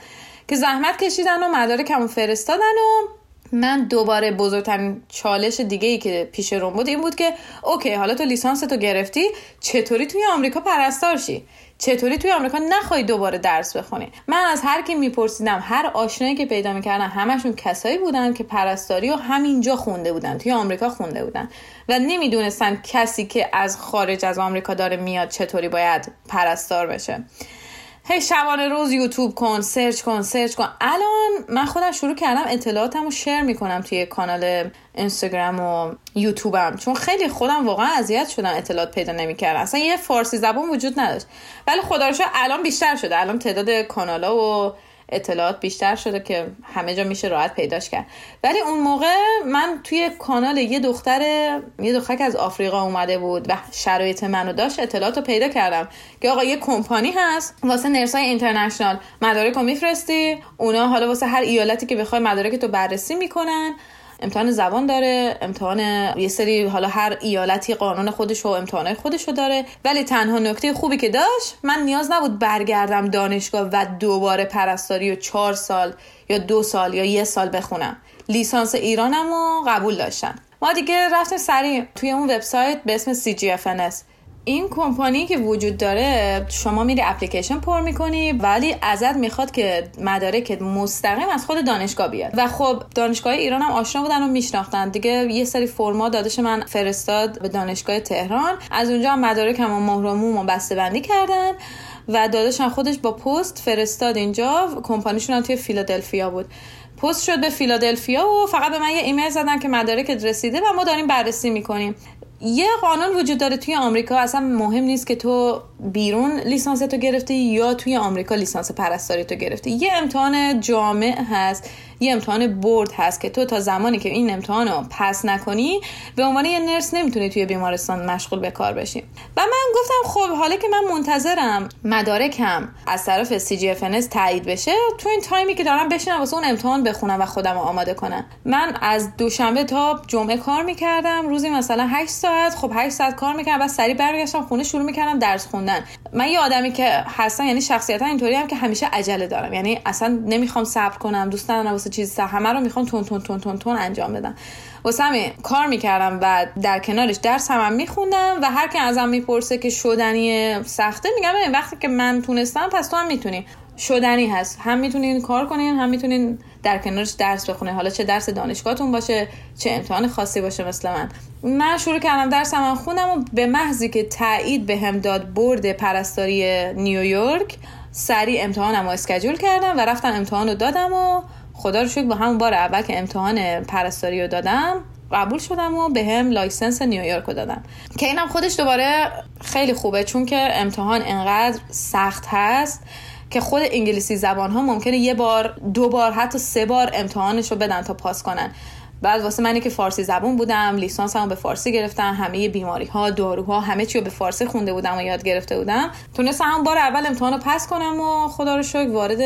[SPEAKER 2] که زحمت کشیدن و مدارکمو فرستادن و من دوباره بزرگترین چالش دیگه ای که پیش روم بود این بود که OK حالا تو لیسانستو گرفتی چطوری توی آمریکا پرستار شی؟ چطوری توی آمریکا نخوای دوباره درس بخونی؟ من از هر کی میپرسیدم هر آشنایی که پیدا می‌کردم همشون کسایی بودن که پرستاری و همینجا خونده بودن توی آمریکا خونده بودن و نمی‌دونستن کسی که از خارج از آمریکا داره میاد چطوری باید پرستار بشه. هی شبانه روز یوتیوب کن search کن search کن. الان من خودم شروع کردم اطلاعاتم رو share می‌کنم توی کانال اینستاگرام و یوتیوبم. چون خیلی خودم واقعا اذیت شدم اطلاعات پیدا نمی‌کردم. اصلا یه فارسی زبان وجود نداشت. ولی خدا الان بیشتر شده. الان تعداد کانالا و اطلاعات بیشتر شده که همه جا میشه راحت پیداش کرد. ولی اون موقع من توی کانال یه دختر یه دختر که از آفریقا اومده بود و شرایط منو داشت اطلاعات رو پیدا کردم که آقا یه کمپانی هست واسه نرسای اینترنشنال. مدارک رو میفرستی اونا حالا واسه هر ایالتی که بخوای مدارک تو بررسی می‌کنن. امتحان زبان داره امتحان یه سری حالا هر ایالتی قانون خودش و امتحانای خودش رو داره. ولی تنها نکته خوبی که داشت من نیاز نبود برگردم دانشگاه و دوباره پرستاری و چهار سال یا دو سال یا یه سال بخونم. لیسانس ایرانم رو قبول داشتن ما دیگه رفتیم سریع توی اون وبسایت به اسم CGFNS این کمپانی که وجود داره شما میری اپلیکیشن پر می‌کنی ولی ازت می‌خواد که مدارک مستقیم از خود دانشگاه بیاد. و خب دانشگاه ایران هم آشنا بودن و میشناختن. دیگه یه سری فرما دادش من فرستاد به دانشگاه تهران. از اونجا هم مدارکم و مهرموم و بسته بندی کردن. و داداشم خودش با پست فرستاد اینجا. کمپانیشون هم توی فیلادلفیا بود. پست شد به فیلادلفیا و فقط به من یه ایمیل زدن که مدارکت رسیده و ما داریم بررسی می‌کنیم. یه قانون وجود داره توی آمریکا اصلا مهم نیست که تو بیرون لیسانس تو گرفتی یا توی آمریکا لیسانس پرستاری تو گرفتی. یه امتحان جامع هست. یه امتحان برد هست که تو تا زمانی که این امتحان رو پس نکنی به عنوان یه نرس نمی‌تونی توی بیمارستان مشغول به کار بشی. و من گفتم خب حالا که من منتظرم مدارکم از طرف CGFNS تایید بشه تو این تایمی که دارم بشینم واسه اون امتحان بخونم و خودم رو آماده کنم. من از دوشنبه تا جمعه کار می‌کردم. روزی مثلا 8 ساعت خب 8 ساعت کار می‌کردم و سری برگشتم خونه شروع می‌کردم درس خوندن. من یه آدمی که هستن یعنی شخصیتا اینطوری هم که همیشه عجله دارم. یعنی اصلا نمی‌خوام صبر کنم دوست واسه چیز همه رو می‌خوام تون تون تون تون تون انجام بدم واسه همین کار می‌کردم و در کنارش درس هم, هم میخوندم و هر که ازم می‌پرسه که شدنی سخته میگم وقتی که من تونستم پس تو هم می‌تونی. شدنی هست. هم می‌تونین کار کنین هم می‌تونین در کنارش درس بخونه حالا چه درس دانشگاهتون باشه چه امتحان خاصی باشه مثل من. من شروع کردم درس هم خوندم و به محضی که تایید به هم داد برد پرستاری نیویورک سریع امتحانم رو اسکجول کردم و رفتم امتحان رو دادم و خدا رو شکر با همون بار اول که امتحان پرستاری رو دادم قبول شدم و بهم license نیویورک رو دادم. که اینم خودش دوباره خیلی خوبه چون که امتحان انقدر سخت هست که خود انگلیسی زبان ها ممکنه یه بار دو بار حتی سه بار امتحانش رو بدن تا پاس کنن. بعد واسه منی که فارسی زبون بودم لیسانس هم به فارسی گرفتم همه بیماری ها داروها همه چی رو به فارسی خونده بودم و یاد گرفته بودم. تونستم همون بار اول امتحان رو پاس کنم و خدا رو شکر وارد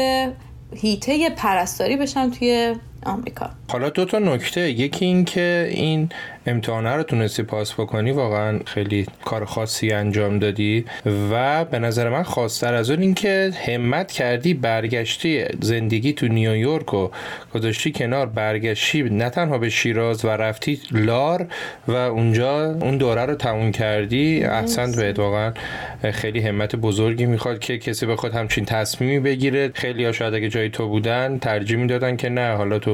[SPEAKER 2] هیته پرستاری بشم توی آمریکا.
[SPEAKER 1] حالا دو تا نکته. یکی این که این امتحانه رو تونستی پاس بکنی واقعا خیلی کار خاصی انجام دادی و به نظر من خواستر از اون اینکه همت کردی برگشتی زندگی تو نیویورک و گذاشتی کنار برگشتی نه تنها به شیراز و رفتی لار و اونجا اون دوره رو تموم کردی. احسن بهت. واقعا خیلی همت بزرگی می‌خواد که کسی بخواد همچین تصمیمی بگیره. خیلی ها شاید اگه جای تو بودن ترجیح می‌دادن که نه حالا تو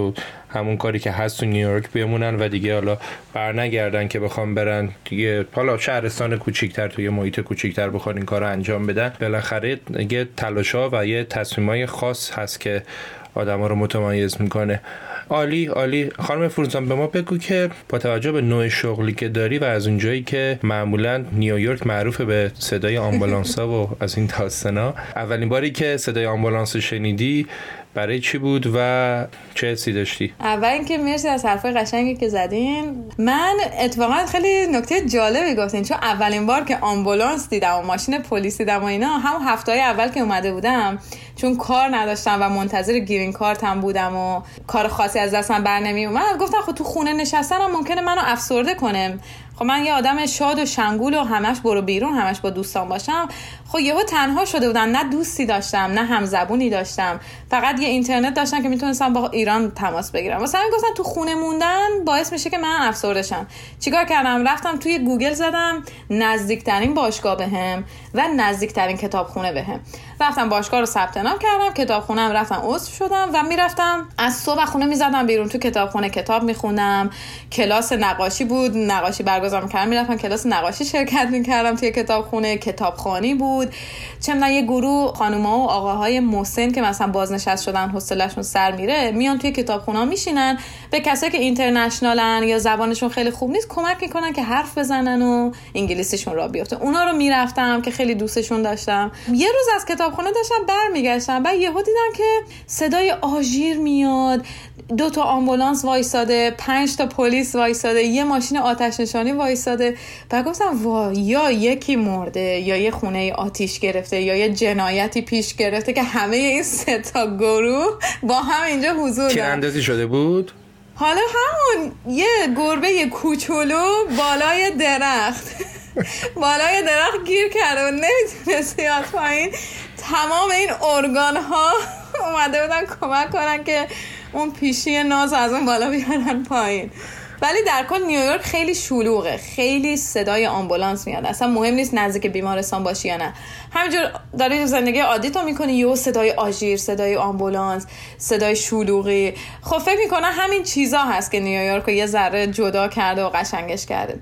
[SPEAKER 1] همون کاری که هست تو نیویورک بمونن و دیگه حالا بر نگردن که بخوام برن دیگه حالا شهرستان کوچیکتر توی محیط کوچیکتر بخوان این کار رو انجام بدن. بالاخره یه تلاشا و یه تصمیمای خاص هست که آدم ها رو متمایز می‌کنه. عالی عالی. خانم فروزان به ما بگو که با توجه به نوع شغلی که داری و از اونجایی که معمولا نیویورک معروف به صدای آمبولانس ها و از این داستانا اولین باری که صدای آمبولانس شنیدی برای چی بود و چه حسی داشتی؟
[SPEAKER 2] اول اینکه مرسی از حرفای قشنگی که زدین. من اتفاقا خیلی نکته جالبی گفتین چون اولین بار که آمبولانس دیدم و ماشین پلیس دیدم و اینا هم هفته اول که اومده بودم چون کار نداشتم و منتظر گیرین کارتم بودم و کار خاصی از دستم بر نمی اومد گفتم خب تو خونه نشستنم ممکنه منو افسرده کنه. خب من یه آدم شاد و شنگول و همش برو بیرون همش با دوستان باشم. خب یهو تنها شده بودم نه دوستی داشتم نه همزبونی داشتم. فقط یه اینترنت داشتم که می‌تونستم با ایران تماس بگیرم. واسه همین گفتم تو خونه موندن باعث میشه که من افسردشم چیکار کردم؟ رفتم توی گوگل زدم نزدیکترین باشگاه بهم و نزدیکترین کتابخونه بهم. رفتم باشگاه رو ثبت نام کردم کتابخونم رفتم عضو شدم و می‌رفتم. از صبح خونه می‌زدم بیرون تو کتابخونه کتاب میخوندم کلاس نقاشی بود نقاشی برگزار می‌کردم می‌رفتم کلاس نقاشی شرکت می‌کردم توی کتابخونه کتابخانی بود. چه یه گروه خانوما و آقاهای مسن که مثلا بازنشست شدن حوصله‌شون سر میره میان توی کتابخونه میشینن. به کسایی که اینترنشنالن یا زبانشون خیلی خوب نیست کمک می‌کنن که حرف بزنن و انگلیسیشون را بیفته. اونا رو می‌رفتم که خیلی دوستشون داشتم. یه روز از کتابخونه داشتم برمیگشتم بعد یهو دیدم که صدای آژیر میاد. دو تا آمبولانس وایساده پنج تا پلیس وایساده یه ماشین آتش نشانی وایساده. و گفتم وا یا یکی مرده یا یه خونه آتیش گرفته یا یه جنایتی پیش گرفته که همه این سه تا گروه با هم اینجا حضور
[SPEAKER 1] دارن. اندازی شده بود؟
[SPEAKER 2] حالا همون یه گربه کوچولو بالای درخت. بالای درخت گیر کرده و نمی‌تونست یاد پایین. تمام این ارگان ها اومده بودن کمک کنن که اون پیشی ناز از اون بالا بیارن پایین. ولی در کل نیویورک خیلی شلوغه. خیلی صدای آمبولانس میاد. اصلا مهم نیست نزدیک بیمارستان باشی یا نه. همینجور داری زندگی عادی تو می‌کنی یه صدای آژیر صدای آمبولانس صدای شلوغی. خب فکر می‌کنم همین چیزا هست که نیویورک رو یه ذره جدا کرده و قشنگش کرده.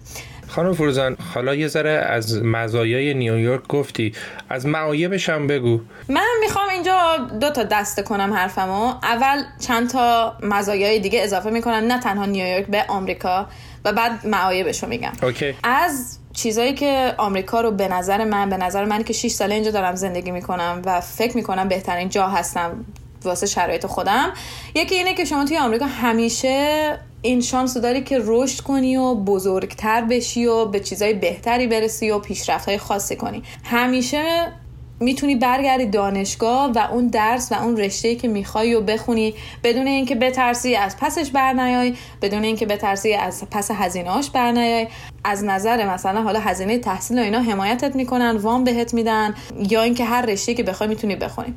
[SPEAKER 1] خانم فروزان حالا یه ذره از مزایای نیویورک گفتی. از معایبش هم بگو.
[SPEAKER 2] من می‌خوام اینجا دو تا دسته کنم حرفمو. اول چند تا مزایای دیگه اضافه می‌کنم نه تنها نیویورک به آمریکا. و بعد معایبش رو میگم.
[SPEAKER 1] اوکی.
[SPEAKER 2] از چیزایی که آمریکا رو به نظر من به نظر من که 6 ساله اینجا دارم زندگی می‌کنم و فکر می‌کنم بهترین جا هستم واسه شرایط خودم یکی اینه که شما توی آمریکا همیشه این شانس داری که رشد کنی و بزرگتر بشی و به چیزای بهتری برسی و پیشرفت های خاصی کنی. همیشه می‌تونی برگردی دانشگاه و اون درس و اون رشته که می‌خوای و بخونی بدون اینکه بترسی از پسش برنیای بدون اینکه بترسی از پس هزینهاش برنیای. از نظر مثلا حالا هزینه تحصیل و اینا حمایتت می‌کنن وام بهت میدن یا اینکه هر رشته که بخوای می‌تونی بخونی.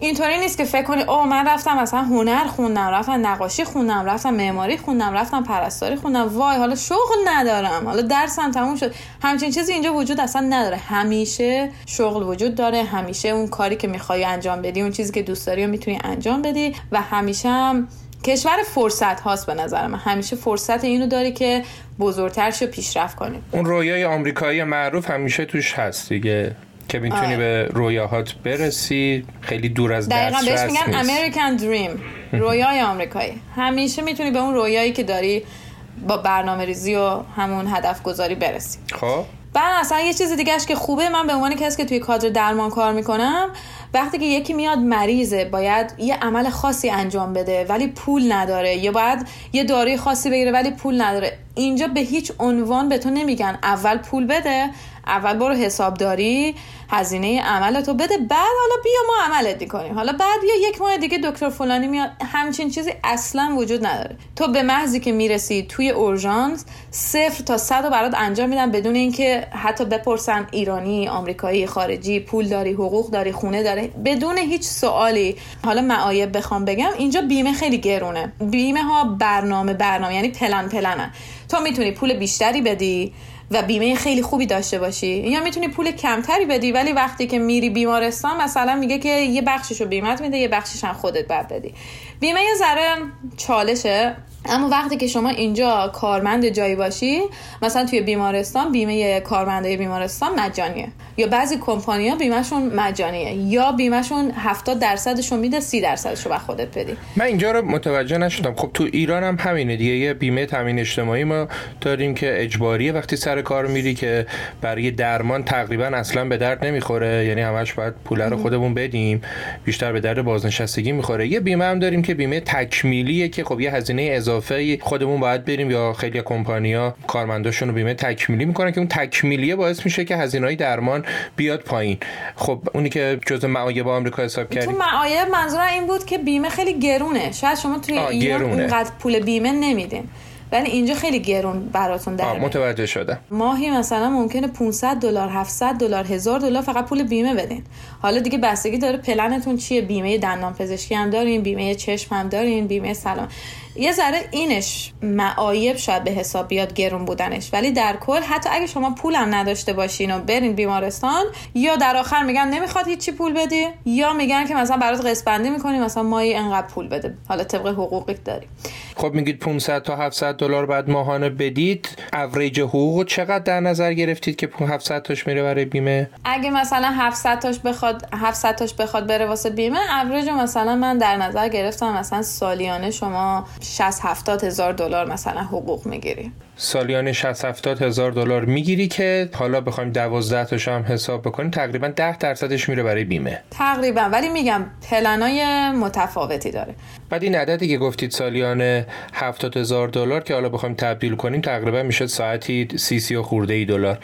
[SPEAKER 2] اینطوری نیست که فکر کنی او من رفتم مثلا هنر خوندم رفتم نقاشی خوندم رفتم معماری خوندم رفتم پرستاری خوندم. وای حالا شغل ندارم حالا درسم تموم شد. همچین چیزی اینجا وجود اصلا نداره. همیشه شغل وجود داره همیشه اون کاری که می‌خوای انجام بدی اون چیزی که دوست داری و می‌تونی انجام بدی و همیشه هم کشور فرصت هاست به نظر من. همیشه فرصت اینو داری که بزرگتر و پیشرفت کنی
[SPEAKER 1] اون رویای آمریکایی معروف همیشه توش هست دیگه که می‌تونی آه. به رویاهات برسی خیلی دور از دست
[SPEAKER 2] بهش میگن امریکن دریم رویای آمریکایی. همیشه می‌تونی به اون رویایی که داری با برنامه ریزی و همون هدف گذاری برسی.
[SPEAKER 1] خب.
[SPEAKER 2] بعد اصلا یه چیز دیگهش که خوبه من به عنوان کسی که توی کادر درمان کار می‌کنم وقتی که یکی میاد مریضه باید یه عمل خاصی انجام بده ولی پول نداره. یا باید یه داروی خاصی بگیره ولی پول نداره. اینجا به هیچ عنوان به تو نمیگن. اول پول بده اول برو حسابداری هزینه عملتو بده. بعد حالا بیا ما عملت می‌کنیم. حالا بعد بیا یک ماه دیگه دکتر فلانی میاد. همچین چیزی اصلا وجود نداره. تو به محضی که می‌رسی توی اورژانس صفر تا صد رو برات انجام میدن بدون اینکه حتی بپرسن ایرانی آمریکایی خارجی پول داری حقوق داری خونه داره بدون هیچ سوالی. حالا معایب بخوام بگم اینجا بیمه خیلی گرونه. بیمه ها برنامه برنامه یعنی پلن پلنن. تو می‌تونی پول بیشتری بدی. و بیمه خیلی خوبی داشته باشی. یا می‌تونی پول کمتری بدی ولی وقتی که میری بیمارستان مثلا میگه که یه بخشش رو بیمت میده یه بخشش هم خودت بعد بدی. بیمه یه ذره چالشه. اما وقتی که شما اینجا کارمند جایی باشی مثلا توی بیمارستان بیمه کارمنده بیمارستان مجانیه. یا بعضی کمپانیا بیمهشون مجانیه. یا بیمهشون 70 درصدشون میده 30 درصدش رو خودت بدی.
[SPEAKER 1] من اینجا رو متوجه نشدم. خب تو ایران هم همینه دیگه. یه بیمه تامین اجتماعی ما داریم که اجباریه. وقتی سر کار میری که برای درمان تقریبا اصلا به درد نمی‌خوره. یعنی همش باید پول رو خودمون بدیم. بیشتر به درد بازنشستگی می‌خوره. یه بیمه هم داریم که بیمه تکمیلیه که خب یه هزینه اضافه خودمون باید بریم یا خیلی کمپانیا کارمنداشون رو بیمه تکمیلی می‌کنن که اون تکمیلیه باعث میشه که هزینه درمان بیاد پایین. خب اونی که جزء معایب آمریکا حساب کردیم.
[SPEAKER 2] تو معایب منظور این بود که بیمه خیلی گرونه. شاید شما توی ایران اونقدر پول بیمه نمیدین. ولی اینجا خیلی گرون براتون در
[SPEAKER 1] متوجه شده.
[SPEAKER 2] ماهی مثلا ممکنه 500 دلار 700 دلار 1000 دلار فقط پول بیمه بدین. حالا دیگه بستگی داره پلنتون چیه؟ بیمه دندان پزشکی هم دارین بیمه چشم هم دارین بیمه سلام. یه ذره اینش معایب شاید به حساب بیاد گرون بودنش. ولی در کل حتی اگه شما پولم نداشته باشین و برین بیمارستان یا در آخر میگن نمی‌خواد هیچی پول بدی یا میگن که مثلا برات قسط بندی می‌کنی مثلا مایی انقدر پول بده. حالا طبق حقوقی داری
[SPEAKER 1] خب میگید 500 تا 700 دلار بعد ماهانه بدید. اوریج حقوق چقدر در نظر گرفتید که 700 تاش میره برای بیمه؟
[SPEAKER 2] اگه مثلا 700 تاش بخواد 700 تاش بخواد بره واسه بیمه اوریج مثلا من در نظر گرفتم مثلا سالیانه شما 60 70 هزار دلار مثلا حقوق می‌گیری.
[SPEAKER 1] سالیانه 60 70 هزار دلار می‌گیری که حالا بخوایم 12 تاش هم حساب بکنیم تقریبا 10 درصدش میره برای بیمه.
[SPEAKER 2] تقریبا. ولی میگم پلنای متفاوتی داره.
[SPEAKER 1] بعد این عددی که گفتید سالیانه 70 هزار دلار که حالا بخوایم تبدیل کنیم تقریبا میشه ساعتی سی سی و خورده ای دلار.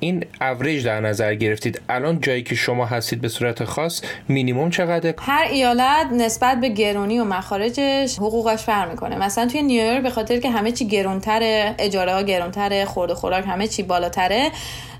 [SPEAKER 1] این اوریج در نظر گرفتید. الان جایی که شما هستید به صورت خاص مینیمم چقدر
[SPEAKER 2] هر ایالت نسبت به گرونی و مخارجش حقوقش فرق می‌کنه. مثلا توی نیویورک به خاطر که همه چی گرونتره اجاره ها گرونتره خورد خوراک همه چی بالاتره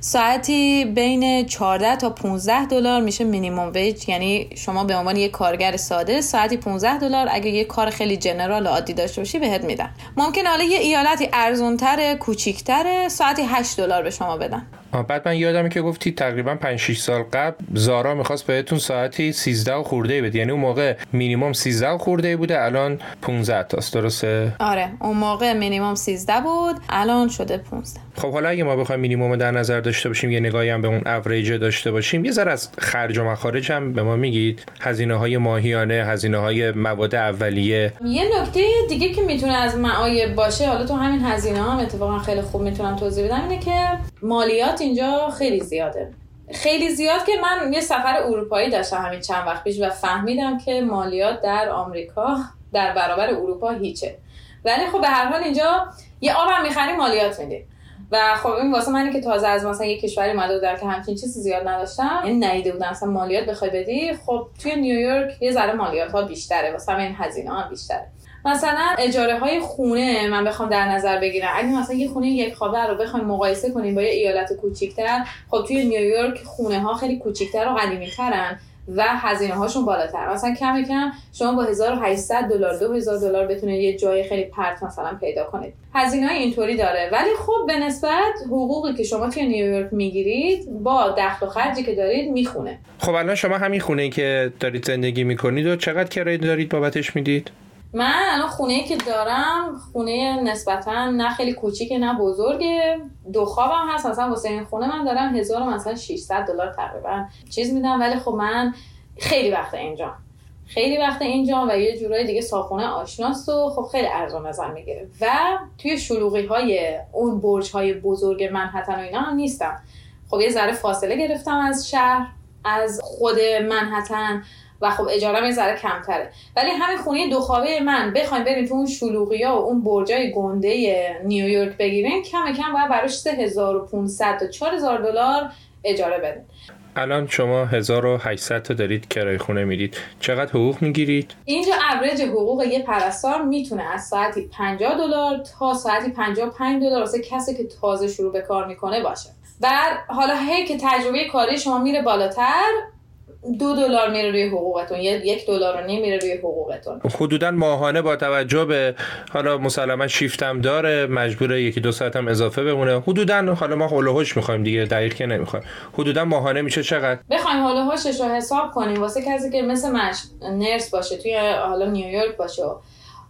[SPEAKER 2] ساعتی بین 14 تا 15 دلار میشه مینیمم ویج یعنی شما به عنوان یک کارگر ساده ساعتی 15 دلار اگه یه کار خیلی جنرال عادی داشته باشی بهت میدن. ممکن حالا یه ایالتی ارزونتر کوچیکتره ساعتی 8 دلار به شما بدن.
[SPEAKER 1] بعد من یادمه که گفتی تقریبا 5 6 سال قبل زارا می‌خواست بهتون ساعتی 13 خورده بده. یعنی اون موقع مینیمم 13 خورده بوده الان 15 تاست. درسته؟
[SPEAKER 2] آره اون موقع مینیمم 13 بود الان شده 15
[SPEAKER 1] خب حالا اگه ما بخوایم مینیمم در نظر داشته باشیم یه نگاهی هم به اون اوریج داشته باشیم یه ذره از خرج و مخارج هم به ما میگید. هزینه های ماهیانه هزینه های مواد اولیه.
[SPEAKER 2] یه نکته دیگه که می‌تونه از معایب باشه حالا تو همین هزینه هم اتفاقا خیلی خوب می‌تونم توضیح بدم اینه که مالیات اینجا خیلی زیاده. خیلی زیاد که من یه سفر اروپایی داشتم همین چند وقت پیش و فهمیدم که مالیات در آمریکا در برابر اروپا هیچه. ولی خب به هر حال اینجا یه آب هم می‌خری مالیات میدی و خب این واسه منی که تازه از مثلا یه کشوری اومده بودم که همچین چیزی زیاد نداشتم. یعنی نیده بودم. مثلا مالیات بخوای بدی خب توی نیویورک یه ذره مالیات ها بیشتره. واسه این هزینه ها بیشتره. مثلا اجاره های خونه من بخوام در نظر بگیرم. اگه مثلا یه خونه یک خوابه رو بخوایم مقایسه کنیم با یه ایالت کوچیکتر خب توی نیویورک خونه ها خیلی کوچیکتر و قدیمی ترن و هزینه هاشون بالاتر. مثلا کم کم شما با 1800 دلار 2000 دلار بتونید یه جای خیلی پرت مثلا پیدا کنید. هزینه های اینطوری داره. ولی خب به نسبت حقوقی که شما توی نیویورک می‌گیرید با دخل و خرجی که دارید می‌خونه.
[SPEAKER 1] خب الان شما همین خونه که دارید زندگی می‌کنید و چقدر کرایه دارید بابتش می‌دید؟
[SPEAKER 2] من الان خونه که دارم خونه نسبتا نه خیلی کوچیکه نه بزرگه. دو خوابم هست. مثلا واسه این خونه من دارم هزار مثلا 600 دلار تقریبا چیز میدم. ولی خب من خیلی وقت اینجا خیلی وقت اینجا و یه جورای دیگه ساخونه آشناست و خب خیلی ارزان نظر می‌گیره. و توی شلوغی های اون برج های بزرگ منحتن و اینا هم نیستم. خب یه ذره فاصله گرفتم از شهر از خود منحتن. و خب اجاره یه ذره کمتره. ولی همین خونه دو خوابه من بخوایم بریم تو اون شلوغی ها و اون برجای گنده نیویورک بگیریم کم کم باید براش 3500 تا 4000 دلار اجاره بدیم.
[SPEAKER 1] الان شما 1800 تا دارید کرایه خونه می‌دید چقدر حقوق می‌گیرید؟
[SPEAKER 2] اینجا اوریج حقوق یه پرستار می‌تونه از ساعتی 50 دلار تا ساعتی 55 دلار واسه کسی که تازه شروع به کار می‌کنه باشه. و حالا هی که تجربه کاری شما میره بالاتر دو دلار میره روی حقوقتون یک دلار و نیم میره روی حقوقتون.
[SPEAKER 1] حدودا ماهانه با توجه به حالا مسلما شیفتم داره مجبور یکی دو ساعت هم اضافه بمونه. حدودا حالا ما هولوهوش می‌خوایم دیگه دقیق که نمی‌خوایم. حدودا ماهانه میشه چقدر؟
[SPEAKER 2] بخوایم هولوهوشش رو حساب کنیم. واسه کسی که مثل مش نرس باشه توی حالا نیویورک باشه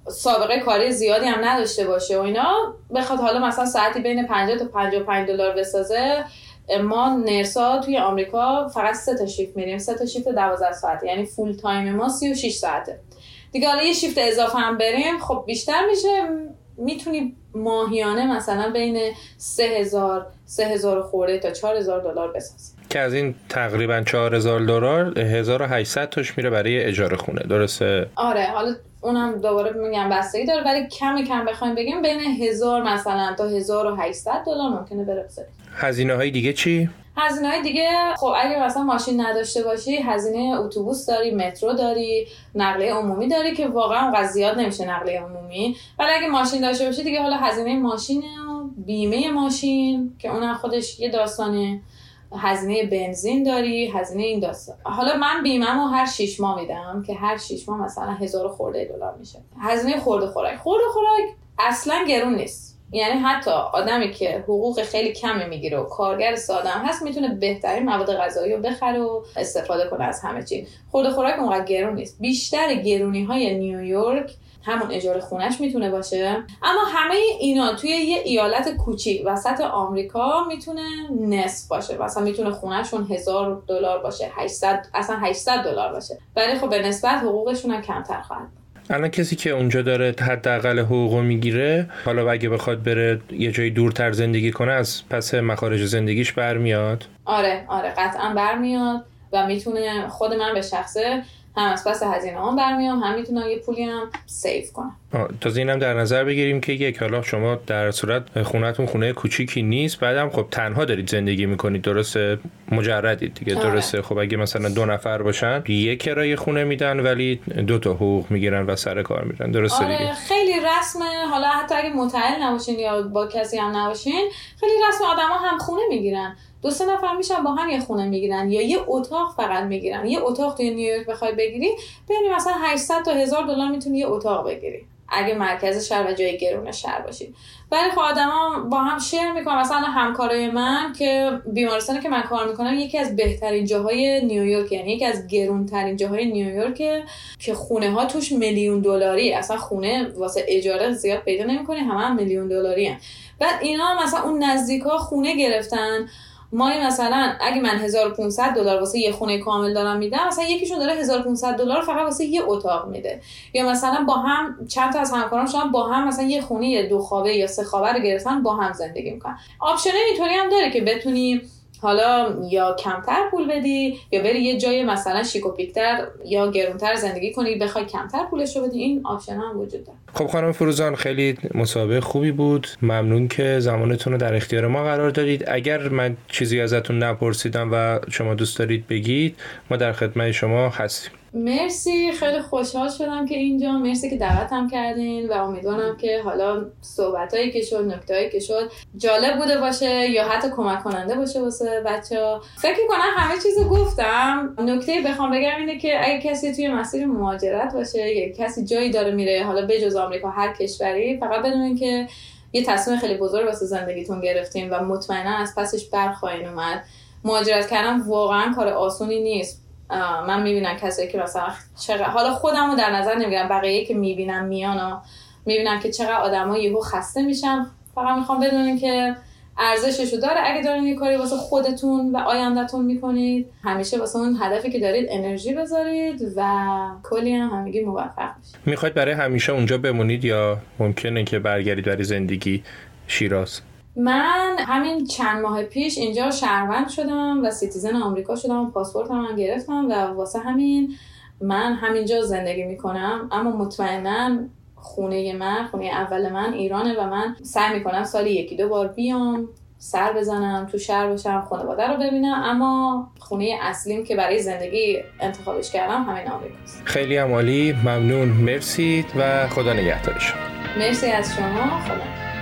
[SPEAKER 2] سابقه کاری زیادی هم نداشته باشه و اینا بخواد حالا مثلا ساعتی بین 50 تا 55 دلار بسازه ما نرسا توی آمریکا فقط سه تا شیفت میریم سه تا شیفت 12 ساعته یعنی فول تایم ما 36 ساعته. دیگه حالا یه شیفت اضافه هم بریم خب بیشتر میشه می‌تونی ماهیانه مثلا بین 3000 3000 خورده تا 4000 دلار بسازی.
[SPEAKER 1] که از این تقریبا 4000 دلار 1800 تاش میره برای اجاره خونه درسته؟
[SPEAKER 2] آره حالا اونم دوباره میگم بستگی داره ولی کم کم بخوایم بگیم بین هزار مثلا تا 1800 دلار ممکنه بره
[SPEAKER 1] هزینه های دیگه چی؟
[SPEAKER 2] هزینه های دیگه خب اگه مثلا ماشین نداشته باشی هزینه اتوبوس داری مترو داری نقلیه عمومی داری که واقعا اونقدر زیاد نمیشه نقلیه عمومی. ولی اگه ماشین داشته باشی دیگه حالا هزینه ماشین بیمه ماشین که اون خودش یه داستانه. هزینه بنزین داری هزینه این داستان. حالا من بیمه هر شیش ماه میدم که هر شیش ماه مثلا هزار خورده دلار میشه. هزینه خورده خوراک. خورده خوراک اصلا گرون نیست. یعنی حتی آدمی که حقوق خیلی کمی می‌گیره و کارگر ساده هست می‌تونه بهترین مواد غذایی رو بخره و استفاده کنه از همه چی. خورده خوراک اونقدر گرون نیست. بیشتر گرونی های نیویورک همون اجاره خونش می‌تونه باشه. اما همه اینا توی یه ایالت کوچیک وسط آمریکا می‌تونه نصف باشه. مثلا می‌تونه خونهشون هزار دلار باشه 800 اصلا 800 دلار باشه. ولی خب به نسبت حقوقشون هم کمتر خواهد
[SPEAKER 1] الان کسی که اونجا داره حداقل حقوق می‌گیره حالا اگه بخواد بره یه جای دورتر زندگی کنه از پس مخارج زندگیش برمیاد.
[SPEAKER 2] آره آره قطعا برمیاد و می‌تونه خود من به شخصه هم از پس هزینه هم برمیام هم می‌تونم یه پولی هم سیف کنم.
[SPEAKER 1] تازه اینم در نظر بگیریم که یک حالا شما در صورت خونهتون خونه کوچیکی نیست بعدم خب تنها دارید زندگی می‌کنید درسته؟ مجردید دیگه آره. درسته؟ خب اگه مثلا دو نفر باشن یک کرایه خونه میدن ولی دو تا حقوق می‌گیرن و سر کار میرن درسته آره دیگه؟
[SPEAKER 2] خیلی رسمه حالا حتی اگه متعهل نباشین یا با کسی هم نباشین خیلی رسم آدما هم خونه می‌گیرن. دو سه نفر میشن با هم یه خونه می‌گیرن یا یه اتاق فقط می‌گیرن. یه اتاق توی نیویورک بخوای بگیری ببین مثلا 800 تا 1000 دلار می‌تونی یه اتاق بگیری. اگه مرکز شهر و جای گرون شهر باشید ولی خب آدما با هم شیر می‌کنن. مثلا همکارای من که بیمارستانی که من کار می‌کنم یکی از بهترین جاهای نیویورک یعنی یکی از گرونترین جاهای نیویورک که خونه ها توش میلیون دلاری. اصلا خونه واسه اجاره زیاد پیدا نمی‌کنی همه هم میلیون دلاری. بعد اینا مثلا اون نزدیکا خونه گرفتن. ماهی مثلا اگه من 1500 دلار واسه یه خونه کامل دارم میدم مثلا یکیشون داره 1500 دلار فقط واسه یه اتاق میده. یا مثلا با هم چند تا از همکاراشون با هم مثلا یه خونه یه دو خوابه یا سه خوابه رو گرفتن با هم زندگی می‌کنن. option اینطوری هم داره که بتونی حالا یا کمتر پول بدی یا بری یه جای مثلا شیکوپیکتر یا گرونتر زندگی کنی بخوای کمتر پولش رو بدی این option هم وجود داره.
[SPEAKER 1] خب خانم فروزان خیلی مسابقه خوبی بود. ممنون که زمانتون رو در اختیار ما قرار دادید. اگر من چیزی ازتون نپرسیدم و شما دوست دارید بگید ما در خدمت شما هستیم.
[SPEAKER 2] مرسی خیلی خوشحال شدم که اینجا. مرسی که دعوتم کردین و امیدوارم که حالا صحبت هایی که شد نکته هایی که شد جالب بوده باشه یا حتی کمک کننده باشه واسه بچه فکر کنم همه چیزو گفتم. نکته بخوام بگم اینه که اگه کسی توی مسیر مهاجرت باشه یا کسی جایی داره میره حالا بجز آمریکا هر کشوری فقط بدونین که یه تصمیم خیلی بزرگ واسه زندگیتون گرفتیم و مطمئنا از پسش برخواهین اومد. مهاجرت کردن واقعا کار آسونی نیست. من می‌بینم کسایی که مثلا چقدر حالا خودم رو در نظر نمی‌گیرم بقیه که می‌بینم میان می‌بینم که چقدر آدما یهو خسته میشن. فقط می‌خوام بدونیم که ارزششو داره. اگه دارین یه کاری واسه خودتون و آیندهتون می‌کنید همیشه واسه اون هدفی که دارید انرژی بذارید و کلی هم همگی موفق بشید.
[SPEAKER 1] می‌خواید برای همیشه اونجا بمونید یا ممکنه که برگردید برای زندگی شیراز؟
[SPEAKER 2] من همین چند ماه پیش اینجا شهروند شدم و citizen آمریکا شدم و پاسپورت هم گرفتم و واسه همین من همینجا زندگی می‌کنم. اما مطمئنا خونه من خونه اول من ایرانه و من سعی می‌کنم سالی یکی دو بار بیام سر بزنم تو شهر باشم خانواده رو ببینم. اما خونه اصلیم که برای زندگی انتخابش کردم همین آمریکاست
[SPEAKER 1] خیلی عمالی ممنون. مرسی و خدا نگهدارش.
[SPEAKER 2] مرسی از شما. خدا